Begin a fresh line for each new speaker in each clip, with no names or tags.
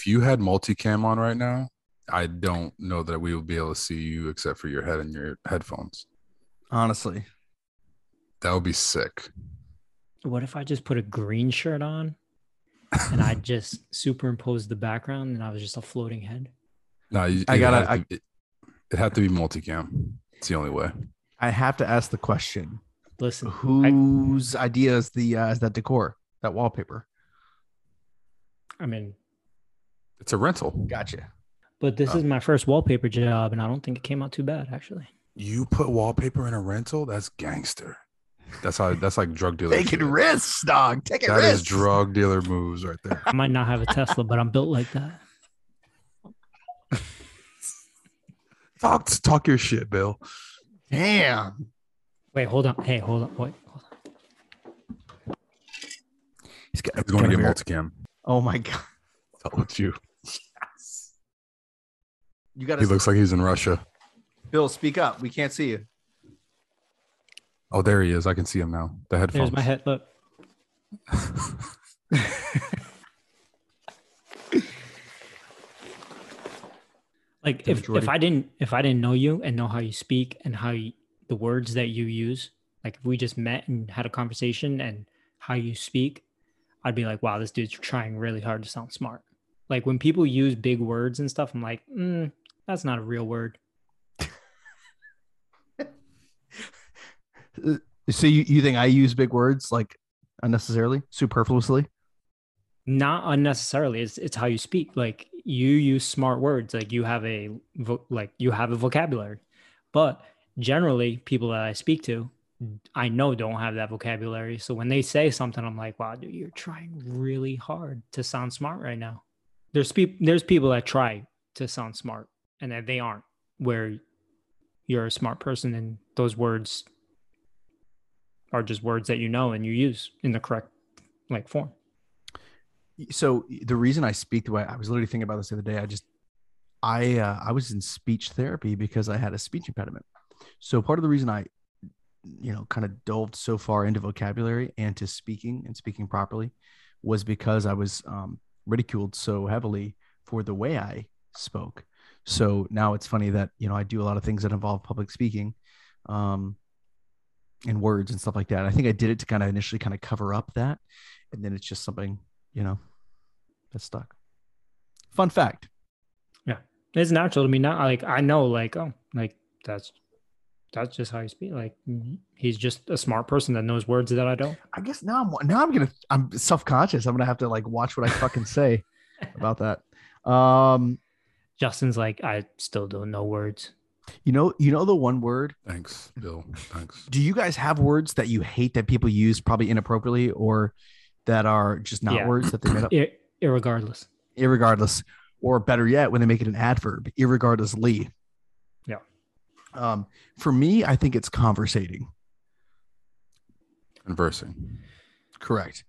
if you had multicam on right now, I don't know that we would be able to see you except for your head and your headphones.
Honestly,
That would be sick.
What if I just put a green shirt on and I just superimpose the background and I was just a floating head?
No, you,
I gotta-
had to- it, it had to be multicam. It's the only way.
I have to ask the question:
Listen, I,
Whose idea is the uh, is that decor, that wallpaper?
I mean,
It's a rental.
Gotcha.
but this
Oh.
is my first wallpaper job and I don't think it came out too bad, actually.
You put wallpaper in a rental? That's gangster. That's how. That's like drug dealer.
Taking
shit.
risks, dog. Taking
That is
risks.
drug dealer moves right there.
I might not have a Tesla, but I'm built like that.
Talk talk your shit, Bill.
Damn.
Wait, hold on. Hey, hold on. Wait, hold on.
He's got,
He's going to get multicam.
Oh my god.
Told you.
You got
He looks like he's in Russia.
Bill. Speak up. We can't see you.
Oh, there he is. I can see him now. The headphones.
There's my head. Look. like
The
if,
majority-
if I didn't if I didn't know you and know how you speak and how you, the words that you use, like if we just met and had a conversation and how you speak, I'd be like, wow, this dude's trying really hard to sound smart. Like when people use big words and stuff, I'm like, mm, that's not a real word.
Uh, so you, you think I use big words like unnecessarily, superfluously?
not unnecessarily. It's it's how you speak. Like you use smart words like you have a vo- like you have a vocabulary. But generally people that i speak to i know don't have that vocabulary. So when they say something i'm like wow dude you're trying really hard to sound smart right now. There's people there's people that try to sound smart and that they aren't where you're a smart person and those words are just words that you know and you use in the correct like form
So the reason I speak the way I was literally thinking about this the other day, I just I uh, I was in speech therapy because I had a speech impediment. So part of the reason I you know kind of delved so far into vocabulary and to speaking and speaking properly was because I was um, ridiculed so heavily for the way I spoke. So now it's funny that you know I do a lot of things that involve public speaking, um, and words and stuff like that. I think I did it to kind of initially kind of cover up that, and then it's just something you know that stuck. Fun fact. Yeah.
It's natural to me now. Like I know, like oh, like that's that's just how you speak. Like mhm. he's just a smart person that knows words that I don't.
I guess now I'm now I'm gonna I'm self conscious. I'm gonna have to like watch what I fucking say about that. Um,
Justin's like I still don't know words.
you know, you know the one word.
Thanks, Bill. Thanks.
Do you guys have words that you hate that people use probably inappropriately or that are just not
Yeah.
words that they made up?
Ir- irregardless.
irregardless, or better yet, when they make it an adverb, irregardlessly.
Yeah.
Um, for me, I think it's conversating.
Conversing.
Correct.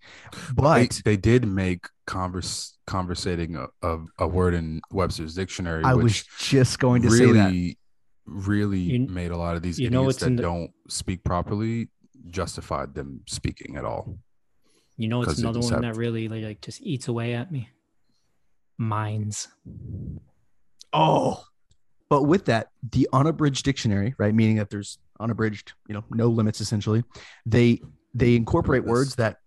But
they did make converse conversating a, a, a word in Webster's dictionary,
I
which
was just going to say that.
really, really
You-
made a lot of these
you
idiots
what's
that
the-
don't speak properly justified them speaking at all.
You know, it's
they
another one
have-
that really like, like just eats away at me. Minds.
Oh, but with that, the unabridged dictionary, right, meaning that there's unabridged, you know, no limits essentially. They they incorporate words that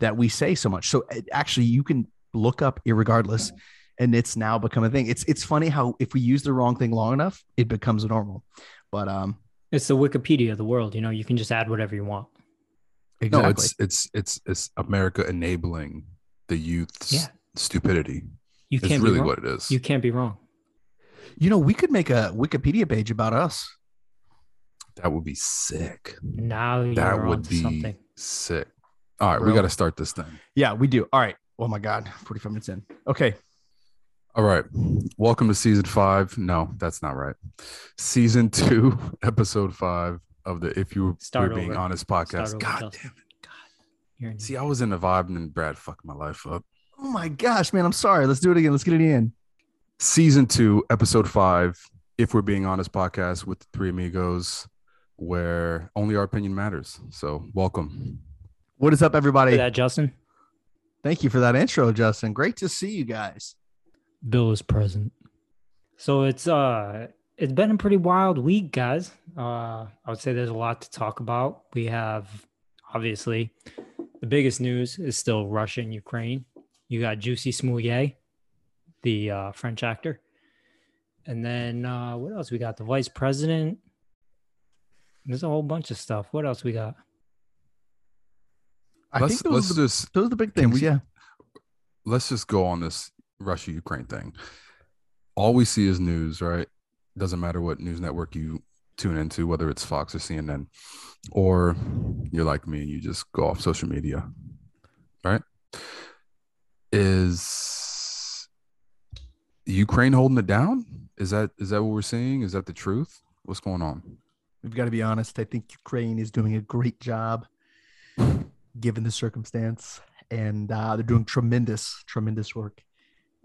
that we say so much. So actually, you can look up irregardless, and it's now become a thing. It's it's funny how if we use the wrong thing long enough, it becomes normal. But um,
It's the Wikipedia of the world. You know, you can just add whatever you want.
exactly.
No, it's it's it's it's America enabling the youth's
Yeah.
stupidity.
You can't
really
be wrong.
what it is.
You can't be wrong.
you know, we could make a Wikipedia page about us.
That would be sick.
Now you're
That would be
something.
sick. All right, we got to start this thing.
Yeah, we do. All right. Oh my God, 45 minutes in. Okay.
All right. Welcome to season five. No, that's not right. Season two, episode five of the If You
Start
Were Being
over.
Honest podcast. God damn it.
God, you're
See, I was in the vibe and then Brad fucked my life up.
Oh my gosh, man. I'm sorry. Let's do it again. Let's get it in.
Season two, episode five, If We're Being Honest podcast with the three amigos, where only our opinion matters. So, welcome.
What is up, everybody?
Hear that, Justin.
Thank you for that intro, Justin. Great to see you guys.
Bill is present. So it's uh it's been a pretty wild week, guys. Uh I would say there's a lot to talk about. We have obviously the biggest news is still Russia and Ukraine. You got Jussie Smollett, the uh, French actor. And then uh what else? We got the vice president. There's a whole bunch of stuff. What else we got?
I
let's
think those, are the,
just
those are the big things.
we-
yeah.
let's just go on this Russia Ukraine thing. All we see is news, right? Doesn't matter what news network you tune into, whether it's Fox or CNN, or you're like me, and you just go off social media, right? Is Ukraine holding it down? Is that is that what we're seeing? Is that the truth? What's going on?
We've got to be honest. I think Ukraine is doing a great job given the circumstance, and uh, they're doing tremendous, tremendous work.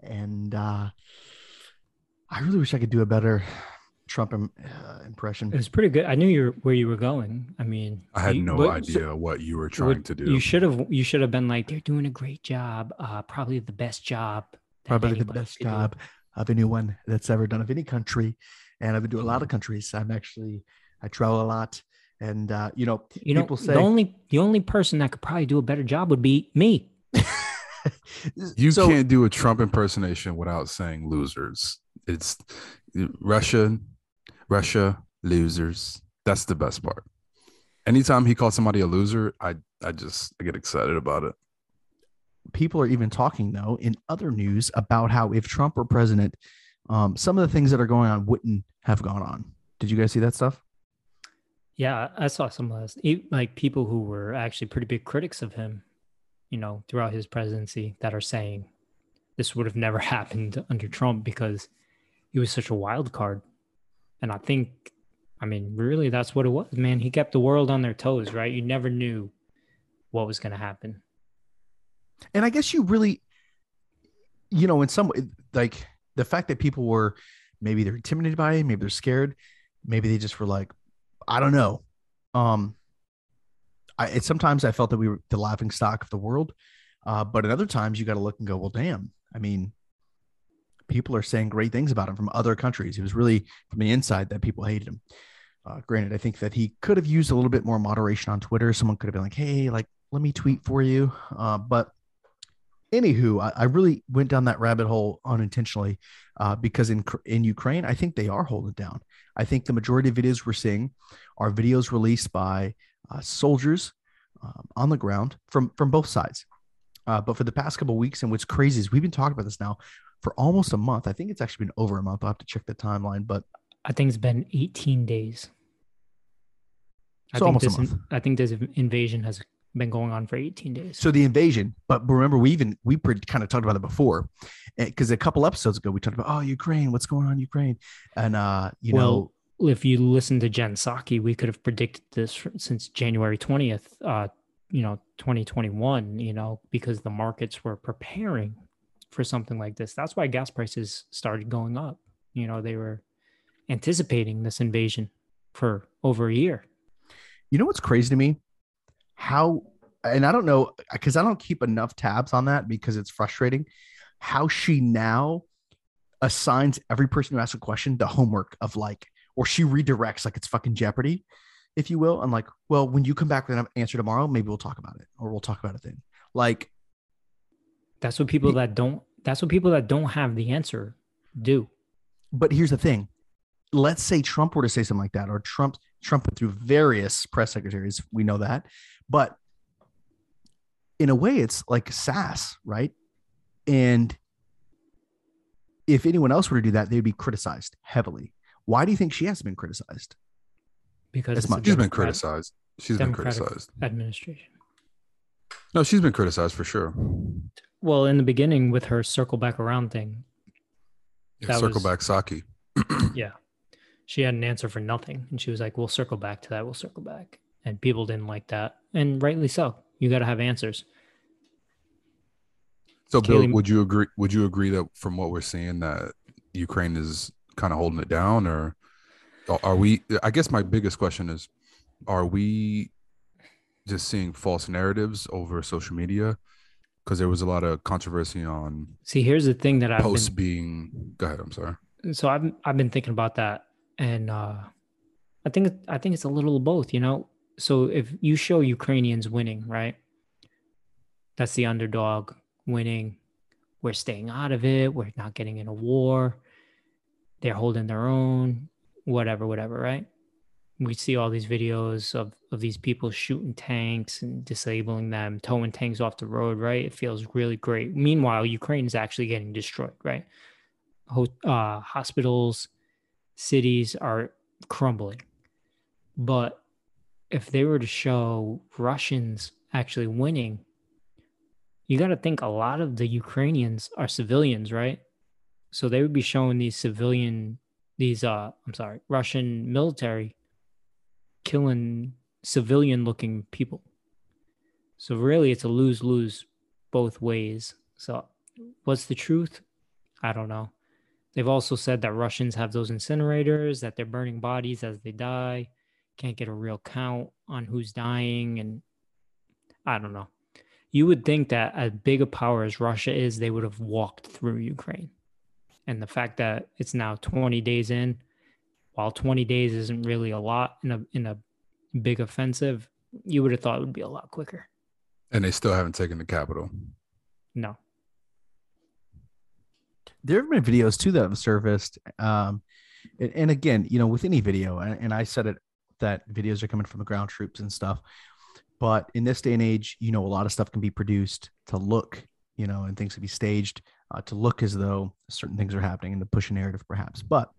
And uh, I really wish I could do a better Trump im- uh, impression.
It was pretty good. I knew you were, where you were going. I mean,
I had
you-
no
what-
idea what you were trying
what-
to do.
You should have. You should have been like, they're doing a great job. Uh, probably the best job.
Probably the best
could do."
job of anyone that's ever done of any country. And I've been to a lot of countries. I'm actually, I travel a lot. And, uh, you know,
You know,
people say,
the only the only person that could probably do a better job would be me.
You
So-
can't do a Trump impersonation without saying losers. It's Russia, Russia losers. That's the best part. Anytime he calls somebody a loser, I I just I get excited about it.
people are even talking though in other news about how if Trump were president, um, some of the things that are going on wouldn't have gone on. Did you guys see that stuff?
Yeah, I saw some e- Like people who were actually pretty big critics of him, you know, throughout his presidency, that are saying this would have never happened under Trump because he was such a wild card. And I think, I mean, really, that's what it was, man. He kept the world on their toes, right? You never knew what was going to happen.
And I guess you really, you know, in some way, like the fact that people were maybe they're intimidated by it, maybe they're scared, maybe they just were like, I don't know. Um, I it, sometimes I felt that we were the laughing stock of the world, uh, but at other times you got to look and go, well, damn. I mean, people are saying great things about him from other countries. It was really from the inside that people hated him. Uh, granted, I think that he could have used a little bit more moderation on Twitter. Someone could have been like, "Hey, like, let me tweet for you." Uh, but anywho, I, I really went down that rabbit hole unintentionally uh, because in in Ukraine, I think they are holding down. I think the majority of videos we're seeing are videos released by uh, soldiers um, on the ground from from both sides. Uh, but for the past couple of weeks, and what's crazy is we've been talking about this now for almost a month. I think it's actually been over a month. I'll have to check the timeline, but
I think it's been 18 days. I
So
think
almost a
this in-
month.
I think this invasion has been going on for 18 days.
So the invasion, but remember, we even we kind of talked about it before, because a couple episodes ago we talked about oh Ukraine, what's going on in Ukraine, and uh, you know,
if you listen to Jen Psaki, we could have predicted this since January 20th, uh, you know, 2021, you know, because the markets were preparing for something like this. That's why gas prices started going up. You know, they were anticipating this invasion for over a year.
you know what's crazy to me, how, and I don't know because I don't keep enough tabs on that because it's frustrating, how she now assigns every person who asks a question the homework of like, or she redirects like it's fucking Jeopardy, if you will, and like, well, when you come back with an answer tomorrow, maybe we'll talk about it, or we'll talk about it then. Like,
That's what people that don't that's what people that don't have the answer do.
but here's the thing let's say trump were to say something like that or trump trump went through various press secretaries we know that but in a way it's like sass right and if anyone else were to do that they'd be criticized heavily why do you think she hasn't been criticized
Because
That's
it's
much.
She's been criticized. She's been criticized.
administration.
No, she's been criticized for sure.
Well, in the beginning with her circle back around thing, That
Circle
was-
back Psaki.
yeah she had an answer for nothing and she was like we'll circle back to that we'll circle back and people didn't like that and rightly so you got to have answers
So, Bill, would you agree? Would you agree that from what we're seeing that Ukraine is kind of holding it down, or are- are we? I guess my biggest question is, are we just seeing false narratives over social media, because there was a lot of controversy on
See, here's the thing that I've
posts
been,
being. Go ahead. I'm sorry.
so I've I've been thinking about that, and uh, I think I think it's a little of both. You know, so if you show Ukrainians winning, right? That's the underdog winning. We're staying out of it. We're not getting in a war. They're holding their own. Whatever, whatever, right? We see all these videos of of these people shooting tanks and disabling them, towing tanks off the road, right? It feels really great. Meanwhile, Ukraine is actually getting destroyed, right? Uh, hospitals, cities are crumbling. But if they were to show Russians actually winning, you got to think a lot of the Ukrainians are civilians, right? So they would be showing these civilian, these, uh, I'm sorry, Russian military killing civilian looking people. So really, it's a lose lose both ways. So what's the truth? I don't know. They've also said that Russians have those incinerators, that they're burning bodies as they die. Can't get a real count on who's dying. And I don't know. You would think that as big a power as Russia is, they would have walked through Ukraine. And the fact that it's now 20 days in, while 20 days isn't really a lot in a in a big offensive, you would have thought it would be a lot quicker.
And they still haven't taken the capital.
No.
there have been videos too that have surfaced um and, and again you know with any video and, and i said it that videos are coming from the ground troops and stuff. But in this day and age you know a lot of stuff can be produced to look you know and things can be staged uh, to look as though certain things are happening and to push a narrative perhaps. But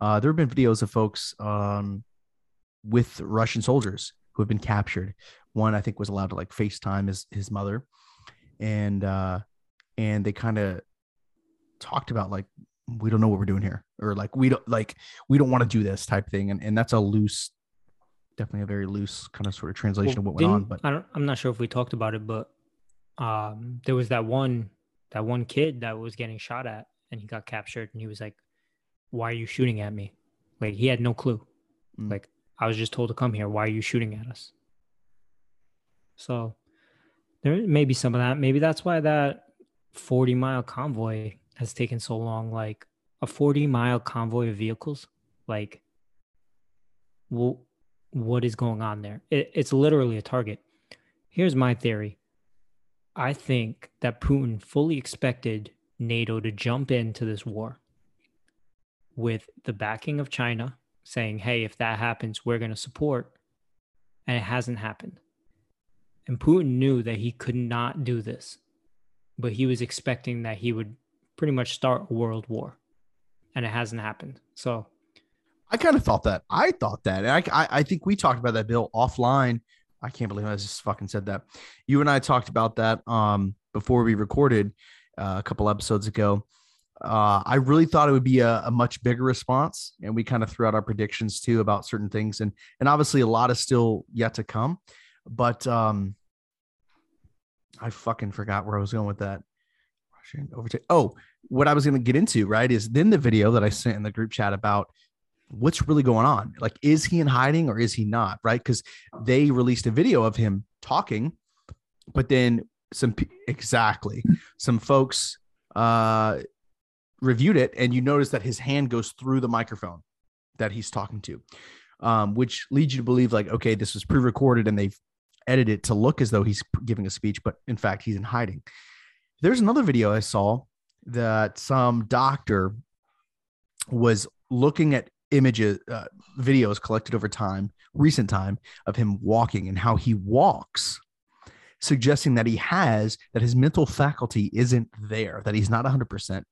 uh, there have been videos of folks um, with russian soldiers who have been captured. One i think was allowed to like facetime his, his mother. And uh and they kind of talked about like we don't know what we're doing here or like we don't like we don't want to do this type thing. And, and that's a loose definitely a very loose kind of sort of translation of what went on but
I don't, I'm not sure if we talked about it, but um, there was that one that one kid that was getting shot at, and he got captured, and he was like, "Why are you shooting at me?" Like he had no clue.
Mm.
Like I was just told to come here. Why are you shooting at us? So there may be some of that. Maybe that's why that 40 mile convoy has taken so long. Like a 40 mile convoy of vehicles. Like, well, what is going on there? It, it's literally a target. Here's my theory. I think that Putin fully expected NATO to jump into this war with the backing of China, saying, hey, if that happens, we're going to support. And it hasn't happened. And Putin knew that he could not do this, but he was expecting that he would pretty much start a world war. And it hasn't happened. So,
i kind of thought that i thought that and I, I i think we talked about that bill offline i can't believe i just fucking said that you and i talked about that um before we recorded uh, a couple episodes ago uh, I really thought it would be a, a much bigger response, and we kind of threw out our predictions too about certain things, and and obviously a lot is still yet to come. But um, I fucking forgot where I was going with that. Oh, what I was going to get into right is then the video that I sent in the group chat about what's really going on. Like, is he in hiding or is he not? Right? Because they released a video of him talking, but then some exactly some folks uh reviewed it and you notice that his hand goes through the microphone that he's talking to um, which leads you to believe like okay this was pre-recorded and they've edited it to look as though he's giving a speech but in fact he's in hiding there's another video i saw that some doctor was looking at images uh, videos collected over time recent time of him walking and how he walks suggesting that he has that his mental faculty isn't there that he's not 100%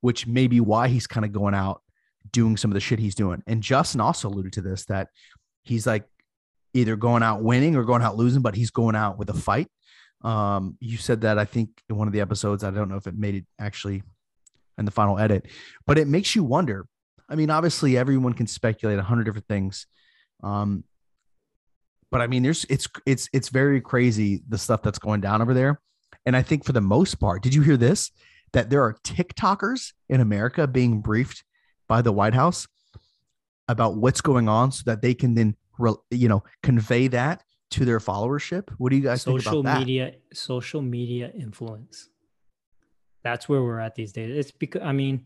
which may be why he's kind of going out doing some of the shit he's doing. And Justin also alluded to this that he's like either going out winning or going out losing, but he's going out with a fight. Um, you said that I think in one of the episodes. I don't know if it made it actually in the final edit, but it makes you wonder. I mean, obviously, everyone can speculate a hundred different things. Um, but I mean, there's it's it's it's very crazy the stuff that's going down over there. And I think for the most part, did you hear this? That there are TikTokers in America being briefed by the White House about what's going on so that they can then you know convey that to their followership? What do you guys think
social
about that?
media social media influence that's where we're at these days it's because i mean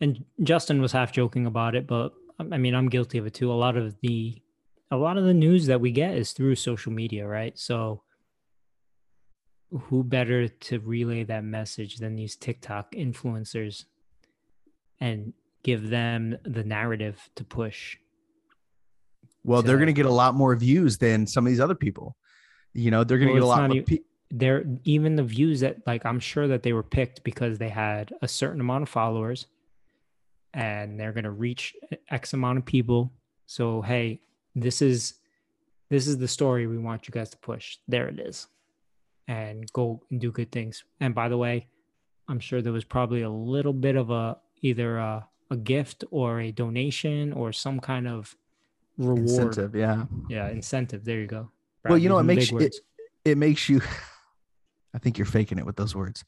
and justin was half joking about it but um, i mean i'm guilty of it too a lot of the a lot of the news that we get is through social media right so who better to relay that message than these tiktok influencers and give them the narrative to push
Well, they're going to get a lot more views than some of these other people. You know, they're going to
Well,
get a lot more.
they're even the views that like i'm sure that they were picked because they had a certain amount of followers and they're going to reach x amount of people. So hey this is this is the story we want you guys to push. There it is. And go and do good things. And by the way i'm sure there was probably a little bit of a either a, a gift or a donation or some kind of reward.
Incentive, yeah.
yeah incentive. There you go.
Well, you know, it makes it, it makes you. I think you're faking it with those words.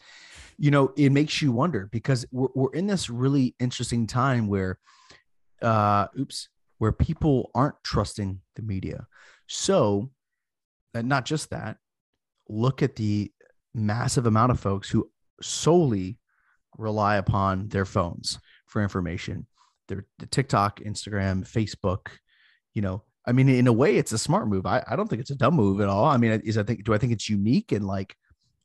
You know, it makes you wonder because we're we're in this really interesting time where, uh, oops, where people aren't trusting the media. So, and not just that. Look at the massive amount of folks who solely rely upon their phones for information. Their the TikTok, Instagram, Facebook, you know, I mean, in a way, it's a smart move. I, I don't think it's a dumb move at all. I mean, is I think do I think it's unique and like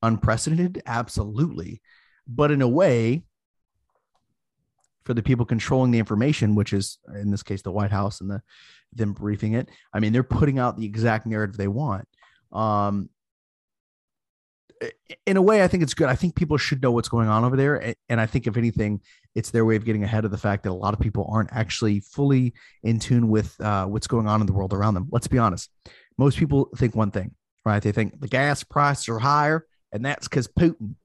unprecedented? Absolutely. But in a way, for the people controlling the information, which is in this case the White House and the them briefing it, I mean, they're putting out the exact narrative they want. Um, in a way, I think it's good. I think people should know what's going on over there, and I think if anything, it's their way of getting ahead of the fact that a lot of people aren't actually fully in tune with uh, what's going on in the world around them. Let's be honest. Most people think one thing, right? They think the gas prices are higher, and that's because Putin,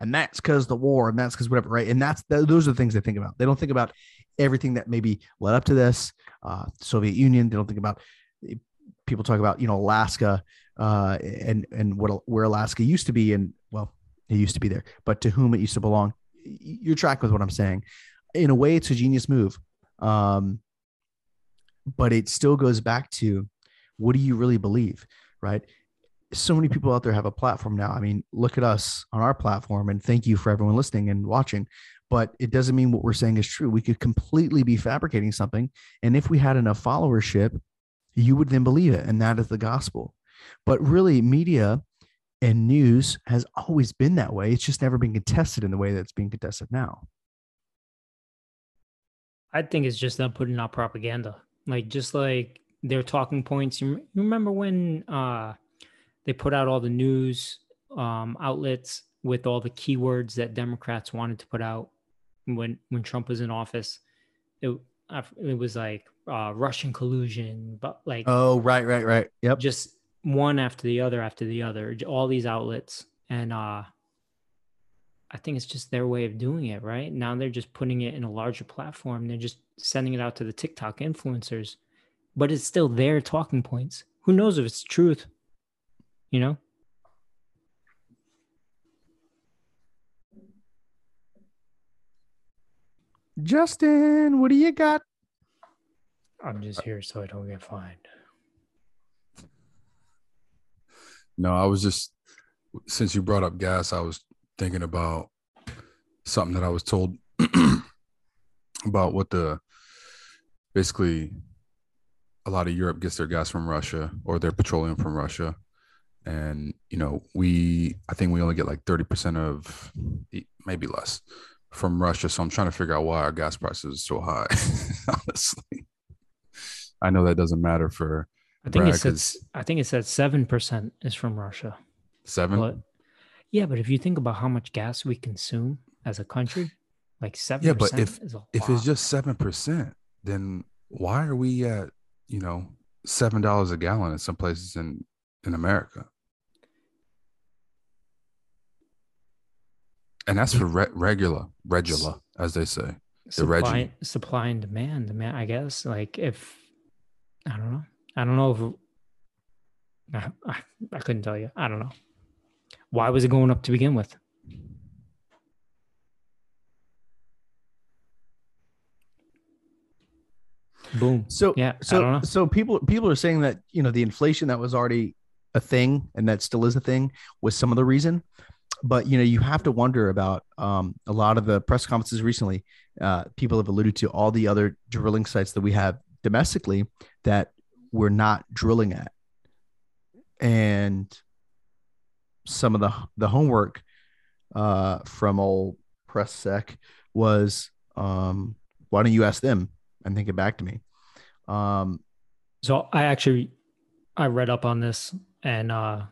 and that's because the war, and that's because whatever, right? And that's th- those are the things they think about. They don't think about everything that maybe led up to this, uh, Soviet Union. They don't think about people talk about you know Alaska uh, and and what where Alaska used to be, and well, it used to be there, but to whom it used to belong. You're track with what I'm saying. In a way, it's a genius move. Um, but it still goes back to what do you really believe, right? So many people out there have a platform now. I mean, look at us on our platform, and thank you for everyone listening and watching. But it doesn't mean what we're saying is true. We could completely be fabricating something, and if we had enough followership, you would then believe it, and that is the gospel. But really, media and news has always been that way. It's just never been contested in the way that it's being contested now.
I think it's just them putting out propaganda. Like just like their talking points. You remember when uh they put out all the news um outlets with all the keywords that Democrats wanted to put out when when Trump was in office. It it was like uh Russian collusion, but like
Oh, right, right, right. Yep.
just one after the other after the other all these outlets and uh i think it's just their way of doing it right now they're just putting it in a larger platform they're just sending it out to the tiktok influencers but it's still their talking points who knows if it's truth you know
Justin, what do you got?
i'm just here so i don't get fined
No, I was just since you brought up gas, I was thinking about something that I was told about what the basically a lot of Europe gets their gas from Russia or their petroleum from Russia. And you know, we I think we only get like 30% of maybe less from Russia. So I'm trying to figure out why our gas prices are so high. Honestly. I know that doesn't matter for
i think
Right,
it says
'cause-
i think it said 7% is from russia
seven.
but yeah but if you think about how much gas we consume as a country like 7%
Yeah, but if- if it's just seven percent, then why are we at you know seven dollars a gallon in some places in in America? And that's for re- regular, regular, as they say. the
supply,
Reggie.
supply and demand demand i guess like if i don't know i don't know if I, I, I couldn't tell you i don't know why was it going up to begin with Boom.
So
Yeah, I don't
so
know.
so people people are saying that you know the inflation that was already a thing and that still is a thing was some of the reason. But you know you have to wonder about um, a lot of the press conferences recently. Uh, people have alluded to all the other drilling sites that we have domestically that we're not drilling at, and some of the the homework uh, from old press sec was um, why don't you ask them and think it back to me um,
So I actually I read up on this and uh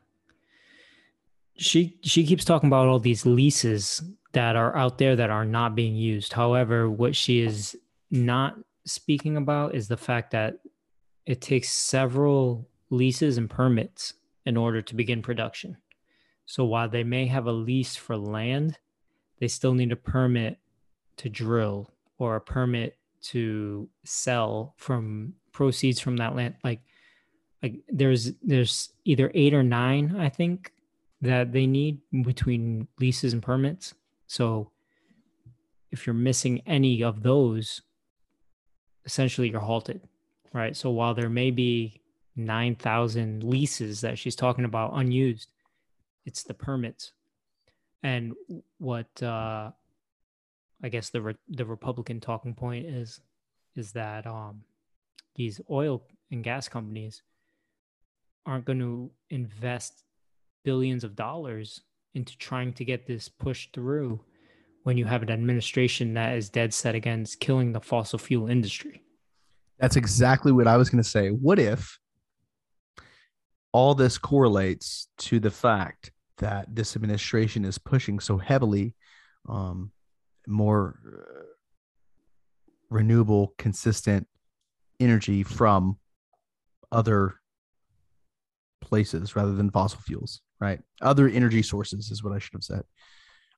she she keeps talking about all these leases that are out there that are not being used. However, what she is not speaking about is the fact that it takes several leases and permits in order to begin production. So while they may have a lease for land, they still need a permit to drill or a permit to sell from proceeds from that land like like there's there's either 8 or 9 I think that they need between leases and permits. So if you're missing any of those essentially you're halted, right? So while there may be 9,000 leases that she's talking about unused, it's the permits. And what uh I guess the re- the Republican talking point is is that um these oil and gas companies aren't going to invest billions of dollars into trying to get this pushed through when you have an administration that is dead set against killing the fossil fuel industry.
That's exactly what I was going to say. What if all this correlates to the fact that this administration is pushing so heavily um, more uh, renewable, consistent energy from other places rather than fossil fuels, right? Other energy sources is what I should have said.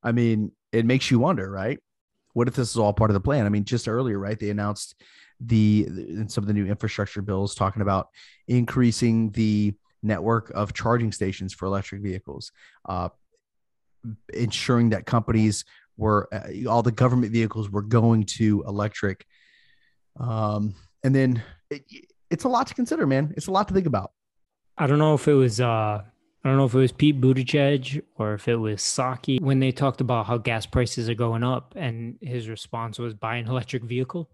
I mean, it makes you wonder, right? What if this is all part of the plan? I mean, just earlier, right? They announced the in some of the new infrastructure bills talking about increasing the network of charging stations for electric vehicles, uh, ensuring that companies were uh, all the government vehicles were going to electric. Um, and then it, it's a lot to consider, man. It's a lot to think about.
I don't know if it was uh I don't know if it was Pete Buttigieg or if it was Psaki when they talked about how gas prices are going up and his response was buy an electric vehicle.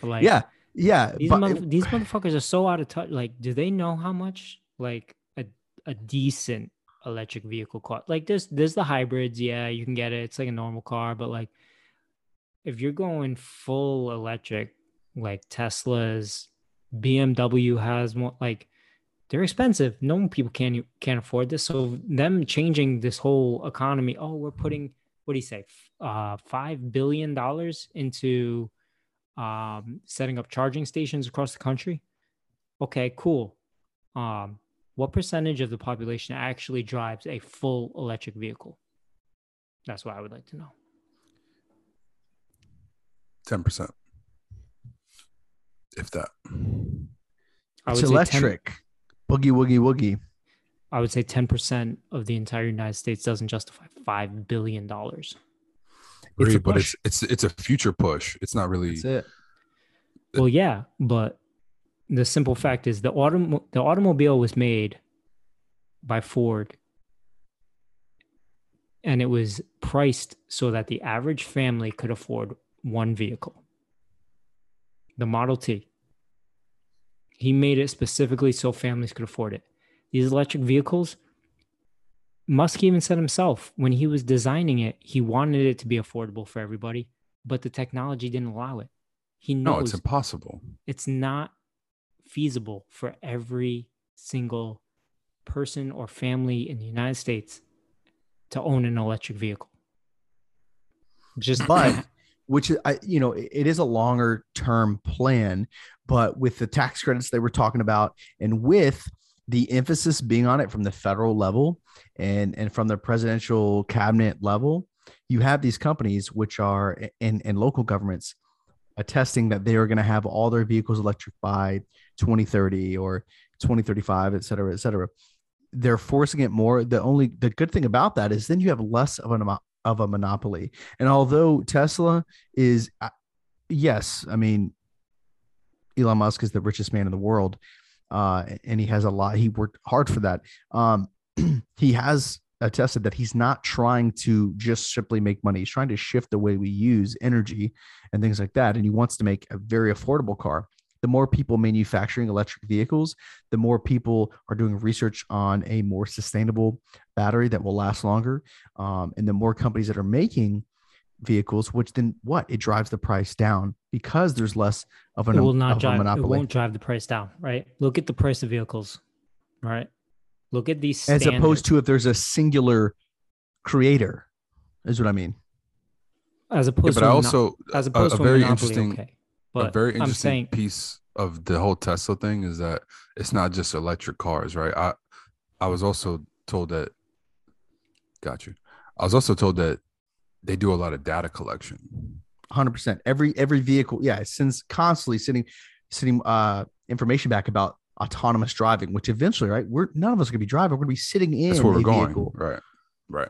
Like
yeah, yeah.
these,
but-
motherf- these motherfuckers are so out of touch. Like, do they know how much like a a decent electric vehicle cost? Like, there's there's the hybrids. Yeah, you can get it. It's like a normal car, but like, if you're going full electric, like Tesla's, BMW has one. Like, they're expensive. No people can can't afford this. So them changing this whole economy. Oh, we're putting what do you say? Uh, five billion dollars into um, setting up charging stations across the country. Okay, cool. Um, what percentage of the population actually drives a full electric vehicle? That's what I would like to know.
Ten percent, if that.
I
it's
would say 10
electric. Boogie woogie woogie.
I would say ten percent of the entire United States doesn't justify five billion dollars.
It's a
Agreed, but
push.
it's it's it's a future push. It's not really.
That's it.
Well, yeah, but the simple fact is the autom- the automobile was made by Ford and it was priced so that the average family could afford one vehicle. The Model T. He made it specifically so families could afford it. These electric vehicles, Musk even said himself when he was designing it, he wanted it to be affordable for everybody, but the technology didn't allow it. He knows
No, it's impossible.
it's not feasible for every single person or family in the United States to own an electric vehicle. Just
but which I you know it is a longer term plan, but with the tax credits they were talking about, and with the emphasis being on it from the federal level and and from the presidential cabinet level, you have these companies which are and and local governments attesting that they are going to have all their vehicles electric by 2030 or 2035 et cetera et cetera. They're forcing it more. The only the good thing about that is then you have less of an amount of a monopoly and although tesla is uh, yes i mean Elon Musk is the richest man in the world, uh, and he has a lot. He worked hard for that. Um, he has attested that he's not trying to just simply make money. He's trying to shift the way we use energy and things like that. And he wants to make a very affordable car. The more people manufacturing electric vehicles, the more people are doing research on a more sustainable battery that will last longer. Um, and the more companies that are making vehicles, which then what? It drives the price down because there's less of, an,
it will not
of a
drive. It won't drive the price down, right? Look at the price of vehicles, right? Look at these
As opposed to if there's a singular creator, is what I mean.
as
Yeah,
opposed
but
to
I
a mono-
also
as opposed
a
to
very
a monopoly,
interesting
okay.
A
But
very
I'm
interesting
saying
piece of the whole Tesla thing is that it's not just electric cars, right? I I was also told that got you. I was also told that they do a lot of data collection.
hundred percent. Every every vehicle, yeah, it sends constantly sending sending uh information back about autonomous driving, which eventually, right, we're none of us are gonna be driving. We're gonna be sitting in
That's where we're going.
vehicle.
Right. Right.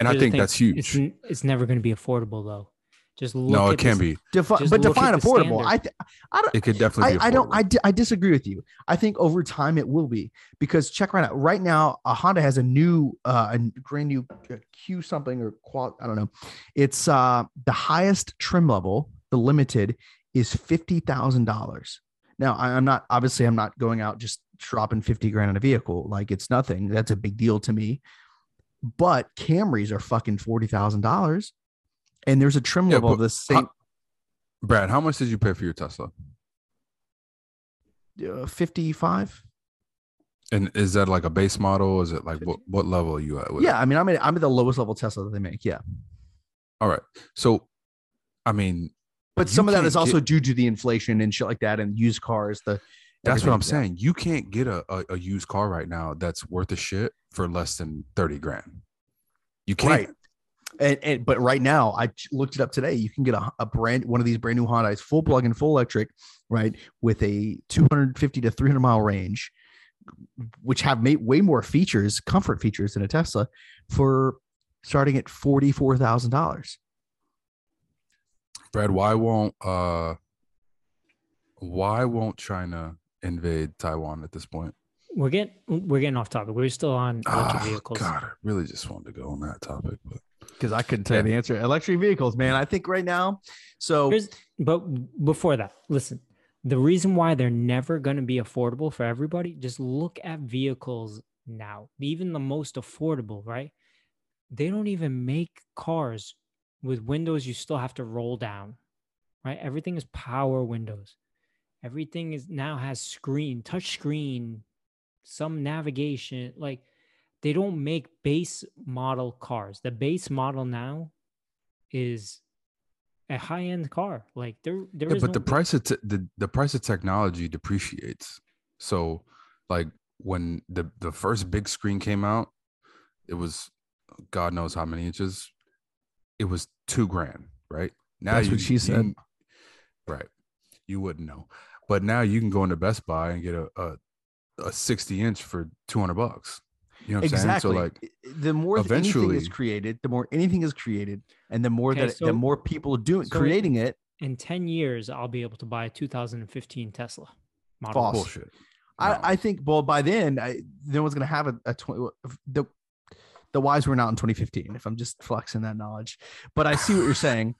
And I
here's
think
thing,
that's huge.
It's, it's never going to be affordable though. Just look
no,
at
it can
this-
be.
Defi- but define affordable.
standard.
I th- I don't
It could definitely
I,
be.
I don't I, di- I disagree with you. I think over time it will be because check right out. Right now, a Honda has a new uh a brand new uh, Q something or qual I don't know. It's uh the highest trim level, the limited is fifty thousand dollars. Now I, I'm not obviously I'm not going out just dropping 50 grand on a vehicle. Like it's nothing. That's a big deal to me. But Camrys are fucking forty thousand dollars. And there's a trim
Yeah,
level of the same
Brad, how much did you pay for your Tesla?
uh, 55.
And is that like a base model? Is it like what, what level are you at? It?
Yeah, I mean, I'm at, I'm at the lowest level Tesla that they make. Yeah,
All right. So, I mean,
but some of that is also
get-
due to the inflation and shit like that, and used cars. The
that's what I'm
everything.
saying. You can't get a, a, a used car right now that's worth a shit for less than 30 grand. You can't.
Right. And, and but right now, I looked it up today. You can get a, a brand one of these brand new Hondas, full plug-in, full electric, right, with a 250 to 300 mile range, which have made way more features, comfort features than a Tesla, for starting at forty four thousand dollars.
Brad, why won't uh why won't China invade Taiwan at this point?
We're getting we're getting off topic. We're still on electric
Ah,
vehicles.
God, I really just wanted to go on that topic, but
Because I couldn't tell you the answer. Electric vehicles, man. I think right now. So
Here's, but before that, listen. The reason why they're never going to be affordable for everybody, just look at vehicles now. Even the most affordable, right? They don't even make cars with windows you still have to roll down, right? Everything is power windows. Everything is now has screen, touch screen, some navigation. Like they don't make base model cars. The base model now is a high end car. Like there, there
yeah,
is
but the price of te- the the price of technology depreciates. So, like when the the first big screen came out, it was God knows how many inches. It was two grand, right? Now
That's
you,
what she
you
said.
right? You wouldn't know, but now you can go into Best Buy and get a a, a sixty inch for two hundred bucks. You know what I'm
exactly.
saying? So like,
the more that anything is created, the more anything is created, and the more
Okay,
that
so-
the more people do it,
so-
creating it.
in 10 years, I'll be able to buy a 2015 Tesla model.
False.
bullshit.
I,
No.
I think well by then I, no one's gonna have a, a tw- the the wise were not in 2015 if I'm just flexing that knowledge but I see what you're saying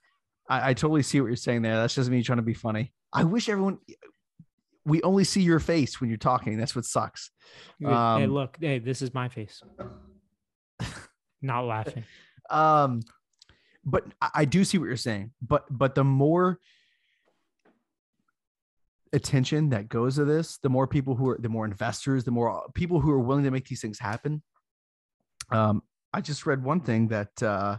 I, I totally see what you're saying there that's just me trying to be funny I wish everyone we only see your face when you're talking. That's what sucks.
Hey,
Um,
look, hey, this is my face. Not laughing.
um but I, I do see what you're saying. But but the more attention that goes to this the more people who are the more investors the more people who are willing to make these things happen. Um i just read one thing that uh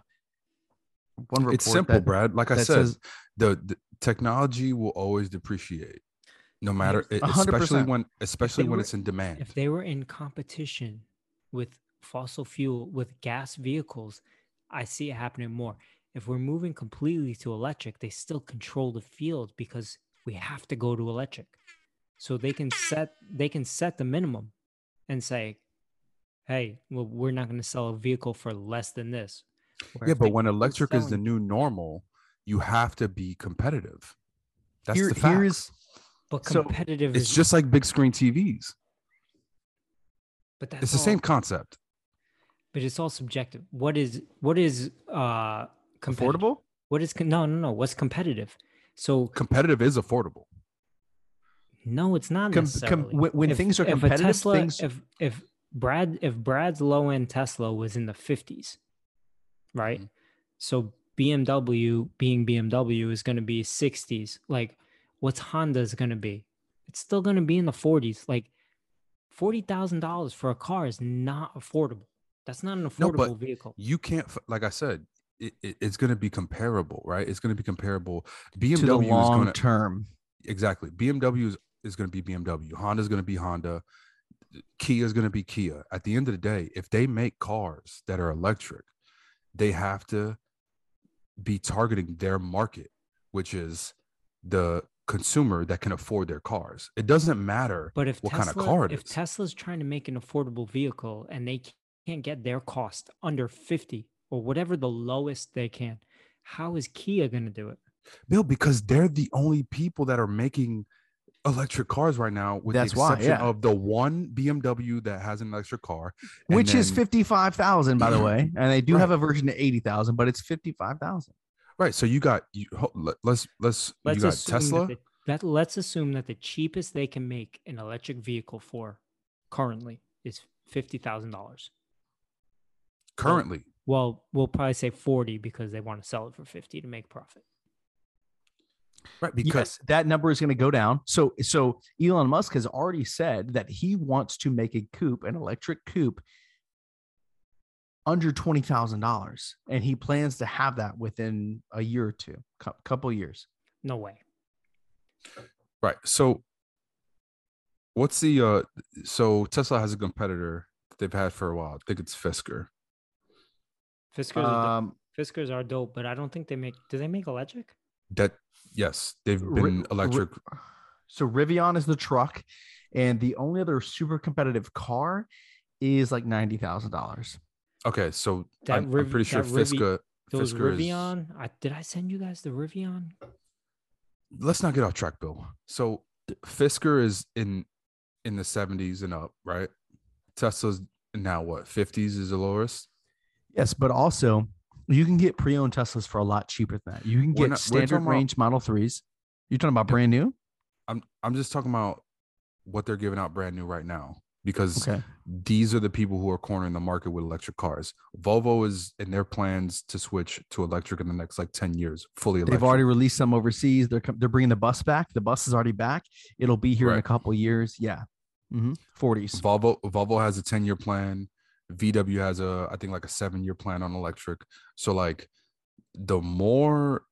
one report
it's simple,
that,
Brad. Like I said,
says
the, the technology will always depreciate no matter
A
e-
hundred
especially
percent.
when especially when
were-
it's in demand
If they were in competition with fossil fuel, with gas vehicles, I see it happening more. If we're moving completely to electric, they still control the field because we have to go to electric. So they can set they can set the minimum and say, hey, well, we're not going to sell a vehicle for less than this.
Yeah but when electric is the new normal you have to be competitive That's
here,
the fact.
here
But
So,
competitive
it's
is
just like big screen TVs.
but that's
It's the
all-
same concept.
but it's all subjective. What is what is uh
affordable.
What is no no no? What's competitive? So
Competitive is affordable.
no, it's not
Com- com-
necessarily.
when- when things are
if
competitive,
Tesla,
things-
if if Brad if Brad's low end Tesla was in the fifties, right?
Mm-hmm.
So BMW being BMW is going to be sixties. Like, what's Honda's going to be? It's still going to be in the forties. Like, forty thousand dollars for a car is not affordable. That's not an
No,
affordable
but
vehicle.
You can't, like I said, it, it, it's going to be comparable, right? It's going to be comparable. BMW
to the
is going to
term.
exactly. BMW is, is going to be BMW. Honda is going to be Honda. Kia is going to be Kia. At the end of the day, if they make cars that are electric, they have to be targeting their market, which is the consumer that can afford their cars. It doesn't matter
But if
what
Tesla,
kind of car it
if
is.
Tesla's trying to make an affordable vehicle and they can't get their cost under 50 or whatever the lowest they can, how is Kia going to do it?
Bill, because they're the only people that are making electric cars right now, with
That's
the
why, yeah.
of the one BMW that has an electric car, and
which is
then-
fifty five thousand, by the way, and they do
Right.
have a version at eighty thousand, but it's fifty five thousand.
Right. So you got you. let- Let's let's,
Let's
you got Tesla.
That, the, that let's assume that the cheapest they can make an electric vehicle for currently is $50,000.
currently,
Well, we'll probably say 40 because they want to sell it for 50 to make profit.
right? Because
Because that number is going to go down. So, so Elon Musk has already said that he wants to make a coupe, an electric coupe, under twenty thousand dollars, and he plans to have that within a year or two, cou- couple years.
No way.
right. So what's the uh? So Tesla has a competitor they've had for a while. I think it's Fisker.
Fiskers, are,
Um,
dope. Fiskers are dope, but I don't think they make. Do they make electric?
That yes, they've been
Ri-
electric.
So Rivian is the truck, and the only other super competitive car is like ninety thousand dollars.
Okay, so
That
I'm, I'm pretty sure
that Rivi-
Fisker.
Those
Fisker is-
Rivian. I, did I send you guys the Rivian?
let's not get off track, Bill. So Fisker is in in the 70s and up, right? Tesla's now what 50s is the lowest.
Yes, but also you can get pre-owned Teslas for a lot cheaper than that. You can get
not-
standard
talking about-
range Model Threes. You're talking about brand new?
I'm I'm just talking about what they're giving out brand new right now because
Okay.
these are the people who are cornering the market with electric cars. Volvo is in their plans to switch to electric in the next like 10 years, fully electric.
They've already released some overseas. They're they're bringing the bus back. The bus is already back. It'll be here in a
Right.
couple years. Yeah. Mm-hmm. 40s.
Volvo Volvo has a 10 year plan. VW has a I think like a 7 year plan on electric. So like the more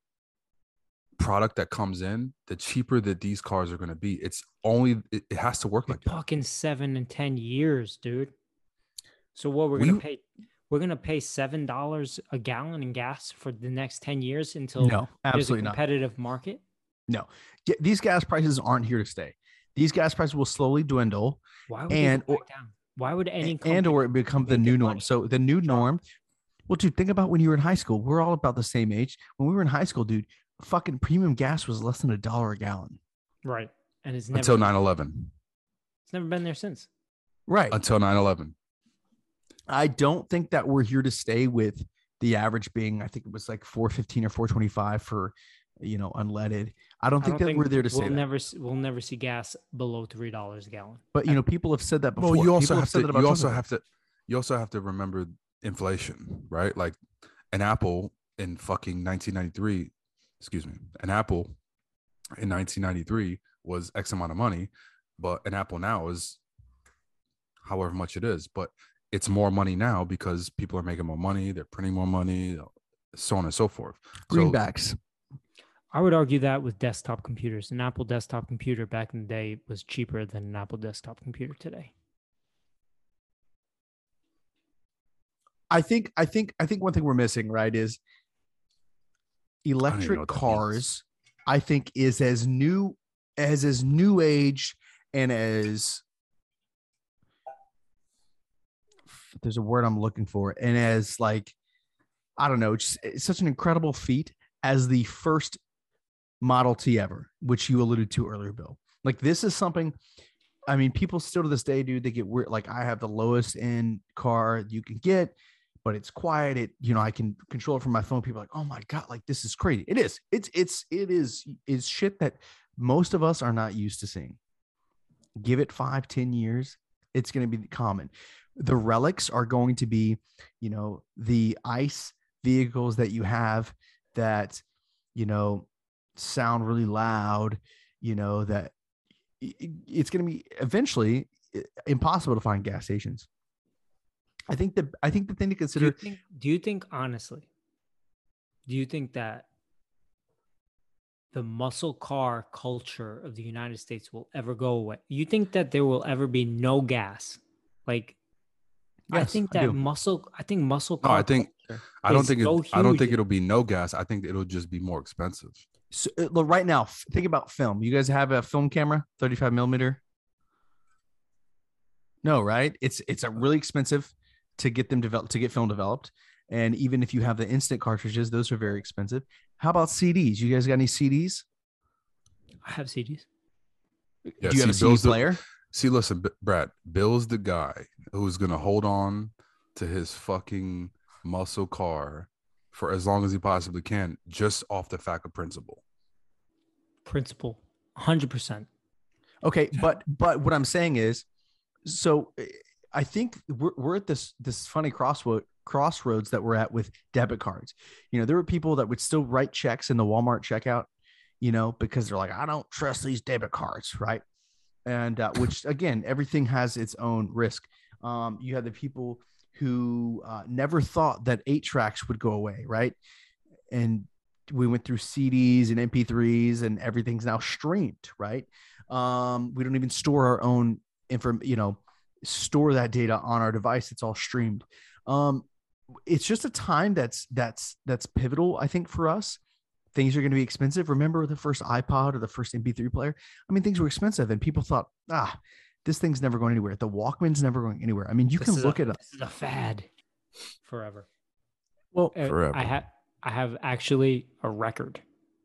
product that comes in, the cheaper that these cars are going to be. It's only it, it has to work
We're
like that.
talking seven and ten years, dude. So what we're
We-
gonna pay? We're gonna pay seven dollars a gallon in gas for the next ten years until
No,
there's a
absolutely not.
competitive market.
Ge- These gas prices aren't here to stay. These gas prices will slowly dwindle
Why would
And-
they go down? Why would any
and, or it become the new norm.
money?
So the new norm. Well, dude, think about when you were in high school. We're all about the same age. When we were in high school, dude, fucking premium gas was less than a dollar a gallon.
right? And it's never
Until 9/11.
it's never been there since.
Right.
Until 9/11.
I don't think that we're here to stay with the average being, I think it was like 415 or 425 for, you know, unleaded. I don't
I
think
don't
that we're there to
we'll
say
never s- we'll never see gas below three dollars a gallon.
But, you know, people have said that before.
Well, you also
People
have
said
to you also have to you also have to remember inflation, right? Like an apple in fucking 1993, excuse me, an apple in 1993 was X amount of money, but an apple now is however much it is. But it's more money now because people are making more money, they're printing more money, so on and so forth. So
greenbacks.
I would argue that with desktop computers, an Apple desktop computer back in the day was cheaper than an Apple desktop computer today.
I think I think I think one thing we're missing, right, is
know
electric cars, I think is as new as as new age and as there's a word I'm looking for, and as like I don't know, just it's such an incredible feat as the first Model T ever, which you alluded to earlier, Bill. Like this is something. I mean, people still to this day, dude, they get weird. Like I have the lowest end car you can get, but it's quiet. It, you know, I can control it from my phone. People like, oh my god, like this is crazy. It is. It's it's it is is shit that most of us are not used to seeing. Give it five, ten years, it's going to be common. The relics are going to be, you know, the ice vehicles that you have that, you know, sound really loud, you know, that it's going to be eventually impossible to find gas stations. I think the I think the thing to consider.
Do you think, do you think honestly? Do you think that the muscle car culture of the United States will ever go away? You think that there will ever be no gas? Like, yes, I think that I muscle. I think muscle.
Car no, I think. I don't think. So it, I don't think it'll be no gas. I think it'll just be more expensive.
So, uh, right now, think about film. You guys have a film camera, thirty-five millimeter. No, right? It's it's a really expensive to get them developed to get film developed. And even if you have the instant cartridges, those are very expensive. How about CDs? You guys got any CDs?
I have CDs.
Yeah, Do you see, have a CD Bill's player?
The, see, listen, Brad, Bill's the guy who's gonna hold on to his fucking muscle car for as long as he possibly can, just off the fact of principle.
Principle, hundred percent.
Okay, but but what I'm saying is, so I think we're, we're at this this funny crossroad crossroads that we're at with debit cards. You know, there were people that would still write checks in the Walmart checkout, you know, because they're like, I don't trust these debit cards, right? And uh, which again, everything has its own risk. Um, you have the people who uh, never thought that eight tracks would go away, right? And we went through CDs and MP3s, and everything's now streamed, right? Um, we don't even store our own inform, you know, store that data on our device. It's all streamed. Um, it's just a time that's that's that's pivotal, I think, for us. Things are going to be expensive. Remember the first iPod or the first MP3 player? I mean, things were expensive, and people thought, ah, this thing's never going anywhere. The Walkman's never going anywhere. I mean, you this can look
a,
at
it. This is a fad forever.
Well,
uh, forever. I have I have actually a record.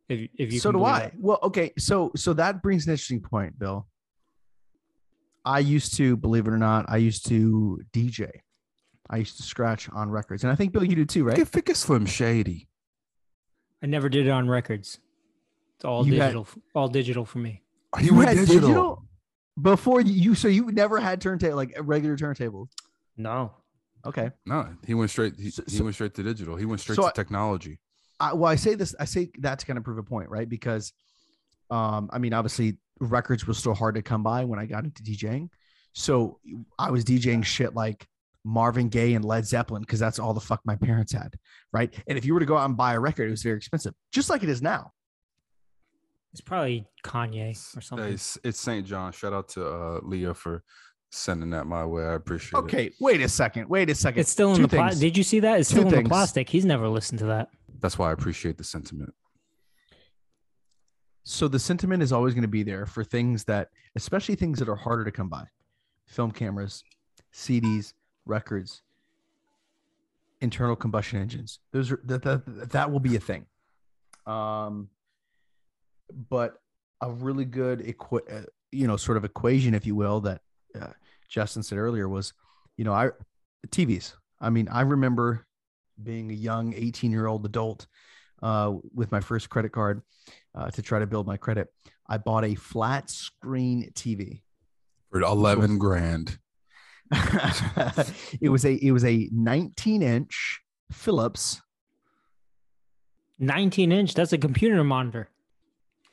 If, if you
so do I. That. Well, okay. So so that brings an interesting point, Bill. I used to, believe it or not, I used to DJ. I used to scratch on records, and I think Bill, you did too, right?
Think of Slim Shady.
I never did it on records. It's all you digital. Had, all digital for me.
You, you had digital. digital. before you. So you never had turntable like a regular turntable.
No.
Okay.
No, he went straight. He, so, he went straight to digital. He went straight so to technology.
I, well, I say this. I say that to kind of prove a point, right? Because, um, I mean, obviously, records were still hard to come by when I got into DJing. So I was DJing shit like Marvin Gaye and Led Zeppelin because that's all the fuck my parents had, right? And if you were to go out and buy a record, it was very expensive, just like it is now.
It's probably Kanye or something.
It's, it's St. John. Shout out to uh, Leah for sending that my way. I appreciate
okay,
it.
Okay, wait a second. Wait a second.
It's still in Two the plastic. Did you see that? It's Two still things. in the plastic. He's never listened to that.
That's why I appreciate the sentiment.
So the sentiment is always going to be there for things that, especially things that are harder to come by, film cameras, CDs, records, internal combustion engines. Those are that that, that will be a thing. Um, but a really good equi- uh, you know sort of equation, if you will, that uh, Justin said earlier was, you know, I TVs. I mean, I remember being a young 18 year old adult uh, with my first credit card uh, to try to build my credit. I bought a flat screen TV
for 11 grand.
it was a it was a 19 inch Philips.
19 inch. That's a computer monitor.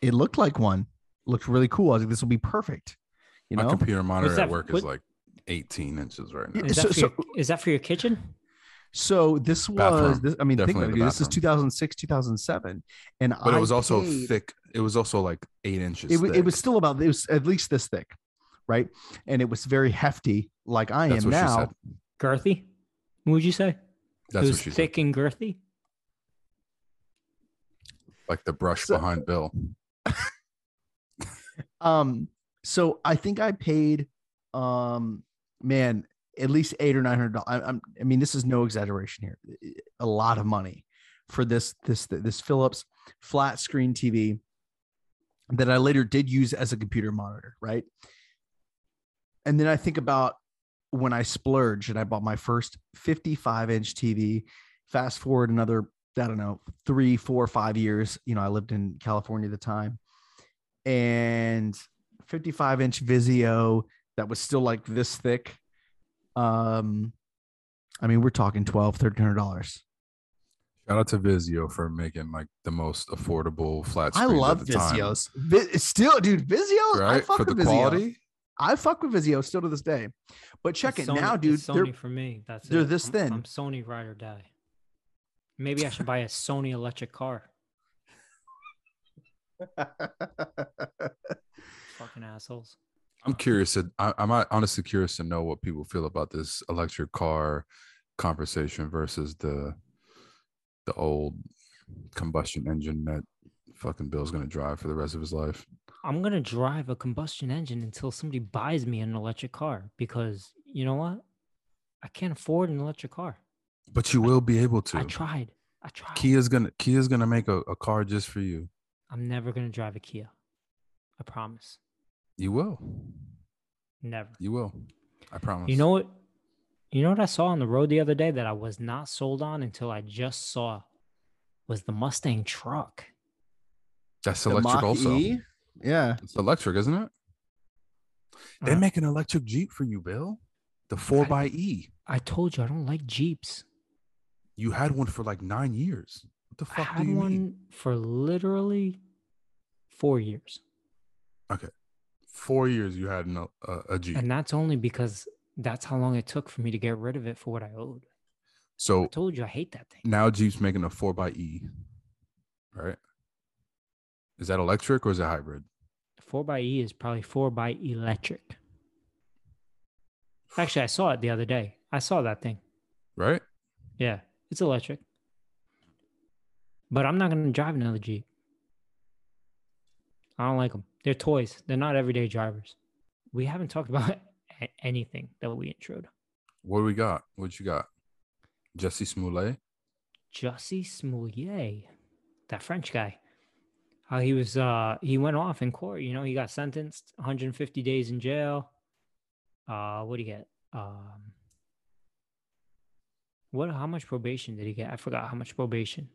It looked like one. looked really cool. I was like, this will be perfect. You
my
know,
computer monitor that, at work what, is like 18 inches right now.
Is that, so, your, is that for your kitchen?
So this was, this, I mean, think about it, this is 2006, 2007, and
but
I
it was also paid, thick. It was also like eight inches.
It, it, was still about it was at least this thick, right? And it was very hefty, like I That's am now.
Girthy, what would you say?
That's
it was thick
said.
and girthy.
Like the brush so, behind Bill.
um. So I think I paid, um, man, at least eight or nine hundred dollars. I mean, this is no exaggeration here. A lot of money for this this this Philips flat screen TV that I later did use as a computer monitor, right? And then I think about when I splurged and I bought my first 55 inch TV. Fast forward another, I don't know, three, four, five years. You know, I lived in California at the time. And 55 inch Vizio that was still like this thick. Um, I mean, we're talking 12, 1300 dollars.
Shout out to Vizio for making like the most affordable flat
I love
at the time,
Vizios. Vi- still, dude, Vizio. I
right?
fuck
For the
with Vizio.
quality.
I fuck with Vizio still to this day. But check
It's
it
Sony-
now,
it's
dude. They're,
Sony for me. That's
they're
it.
this
I'm-
thin.
I'm Sony ride or die. Maybe I should buy a Sony electric car. Fucking assholes.
I'm curious. To, I, I'm honestly curious to know what people feel about this electric car conversation versus the the old combustion engine that fucking Bill's gonna drive for the rest of his life.
I'm gonna drive a combustion engine until somebody buys me an electric car because you know what? I can't afford an electric car.
But you will be able to.
I tried. I tried.
Kia's gonna Kia's gonna make a, a car just for you.
I'm never gonna drive a Kia. I promise.
You will.
Never.
You will. I promise.
You know what? You know what I saw on the road the other day that I was not sold on until I just saw was the Mustang truck.
that's
the
electric
Mach
also.
E? Yeah.
It's electric, isn't it? They
Uh,
make an electric Jeep for you, Bill. The four
I-
by E.
I told you I don't like Jeeps.
You had one for like nine years. What the fuck
I
fuck
had
do you
one
mean?
for literally four years.
Four years you had an, uh, a Jeep.
And that's only because that's how long it took for me to get rid of it for what I owed. I
so
told you I hate that thing.
now Jeep's making a four by E. Right? Is that electric or is it hybrid?
Four by E is probably four by electric. Actually, I saw it the other day. I saw that thing.
Right?
Yeah, it's electric. But I'm not going to drive another Jeep. I don't like them. They're toys. They're not everyday drivers. We haven't talked about anything that we introed.
What do we got? What you got? Jussie Smollett?
Jussie Smollett, that French guy. How he was, uh, he went off in court. You know, he got sentenced 150 days in jail. Uh, what do you get? Um, what? How much probation did he get? I forgot how much probation.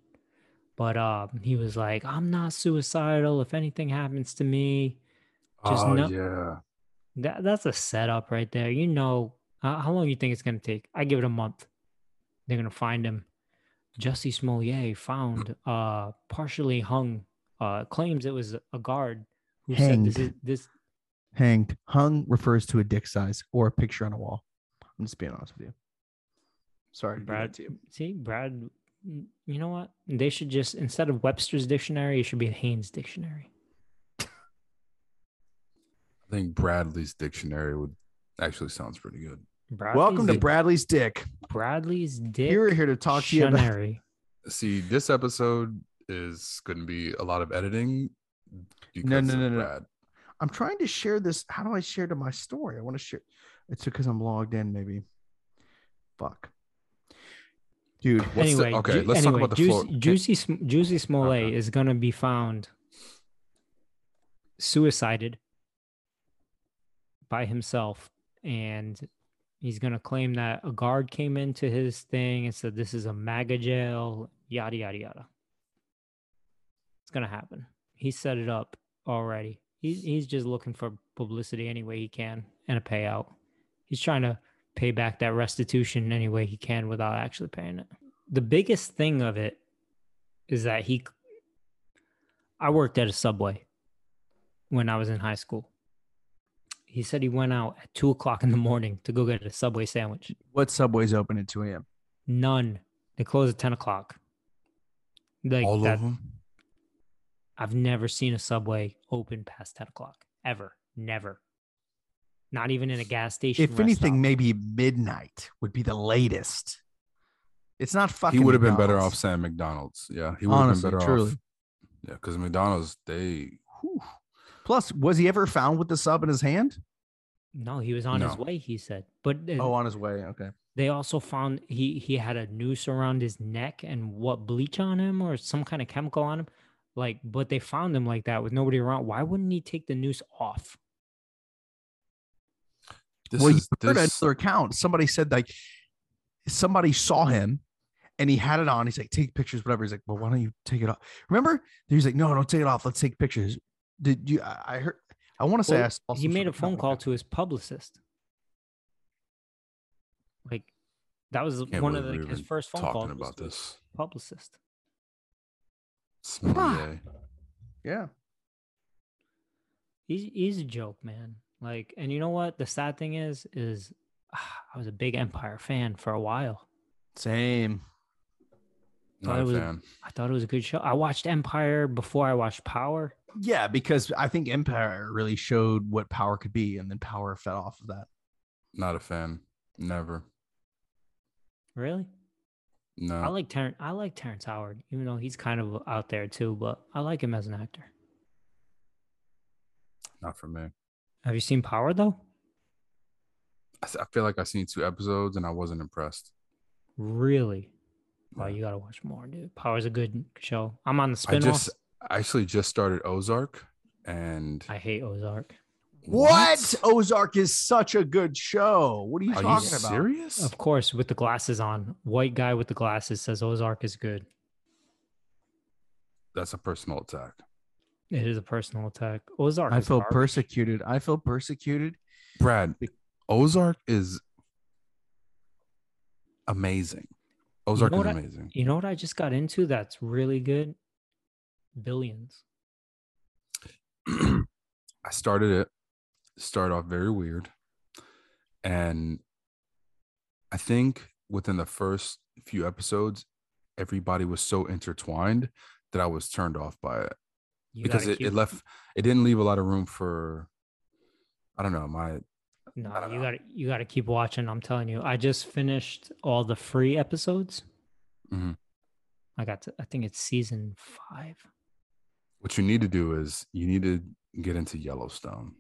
But um, he was like, "I'm not suicidal. If anything happens to me, Just
oh,
no-
yeah.
that that's a setup right there. You know, how, how long you think it's gonna take? I give it a month. They're gonna find him. Jussie Smollett found uh partially hung. Uh, claims it was a guard who said this is
Hanged.
this.
Hanged. Hung refers to a dick size or a picture on a wall. I'm just being honest with you. Sorry to do
Brad,
to you.
see, Brad, mm, you know what? They should just instead of Webster's dictionary, it should be Haynes dictionary.
I think Bradley's dictionary would actually sounds pretty good.
Bradley's
Welcome to
Dic-
Bradley's Dick.
Bradley's Dick.
We're here to talk to you about.
See, this episode is going to be a lot of editing.
No, no, no, no.
Brad.
I'm trying to share this. How do I share to my story? I want to share. It's because I'm logged in, maybe. Fuck. Dude,
What's the-
anyway,
okay,
Ju-
let's talk
anyway,
about the
Juicy,
floor. Can-
Juicy, Sm- Juicy Smollett
Okay.
is gonna be found suicided by himself, and he's gonna claim that a guard came into his thing and said this is a MAGA jail, yada yada yada. It's gonna happen. He set it up already. He's he's just looking for publicity any way he can and a payout. He's trying to pay back that restitution any way he can without actually paying it. The biggest thing of it is that he I worked at a subway when I was in high school. He said he went out at two o'clock in the morning to go get a subway sandwich.
what subway's open at 2 a.m.?
None. They close at ten o'clock. Like
All
that,
of them.
I've never seen a subway open past 10 o'clock ever. Never. Not even in a gas station.
If
rest
anything,
stop.
maybe midnight would be the latest. It's not fucking.
He would have been better off
McDonald's.
saying McDonald's. Yeah, he would have been better
truly.
off. Yeah, because McDonald's they
Whew. Plus, was he ever found with the sub in his hand?
no, he was on his way. He said, but uh,
Oh, on his way. Okay.
they also found he he had a noose around his neck and what bleach on him or some kind of chemical on him. Like, but they found him like that with nobody around. Why wouldn't he take the noose off?
This
well,
is
you heard
this,
another account. Somebody said like somebody saw him and he had it on. He's like, take pictures, whatever. He's like, well, why don't you take it off? Remember? He's like, no, don't take it off. Let's take pictures. Did you? I I heard. I want to say
Well,
I saw
he made a phone call
like
to his publicist. Like that was
Can't
one of the,
we're
his first phone calls.
talking about
to his
this.
publicist.
Sommelier.
that. Yeah.
He's he's a joke, man. Like, and you know what? The sad thing is, is ah, I was a big Empire fan for a while.
Same.
Not
it
a
was-
fan.
I thought it was a good show. I watched Empire before I watched Power.
Yeah, because I think Empire really showed what power could be, and then power fed off of that.
Not a fan. Never.
Really?
No.
I like Terrence. I like Terrence Howard, even though he's kind of out there too. But I like him as an actor.
not for me.
Have you seen Power though?
I, th- I feel like I've seen two episodes and I wasn't impressed.
Really? Wow,
Yeah.
you gotta watch more, dude. Power's a good show. I'm on the
I
spinoff.
just I actually just started Ozark and
I hate Ozark.
What? Ozark is such a good show. What are you
Are you
talking about?
serious?
Of course, with the glasses on. White guy with the glasses says Ozark is good.
That's a personal attack.
It is a personal attack. Ozark.
I feel
garbage.
persecuted. I feel persecuted.
Brad, Ozark is amazing. Ozark
know
is
what I-
amazing.
You know what I just got into that's really good? Billions.
I started it, started off very weird. And I think within the first few episodes, everybody was so intertwined that I was turned off by it
You
because it, it left, it didn't leave a lot of room for, I don't know, my,
No, you
know.
gotta you gotta keep watching. I'm telling you. I just finished all the free episodes.
Mhm.
I got to I think it's season five.
what you need to do is you need to get into Yellowstone.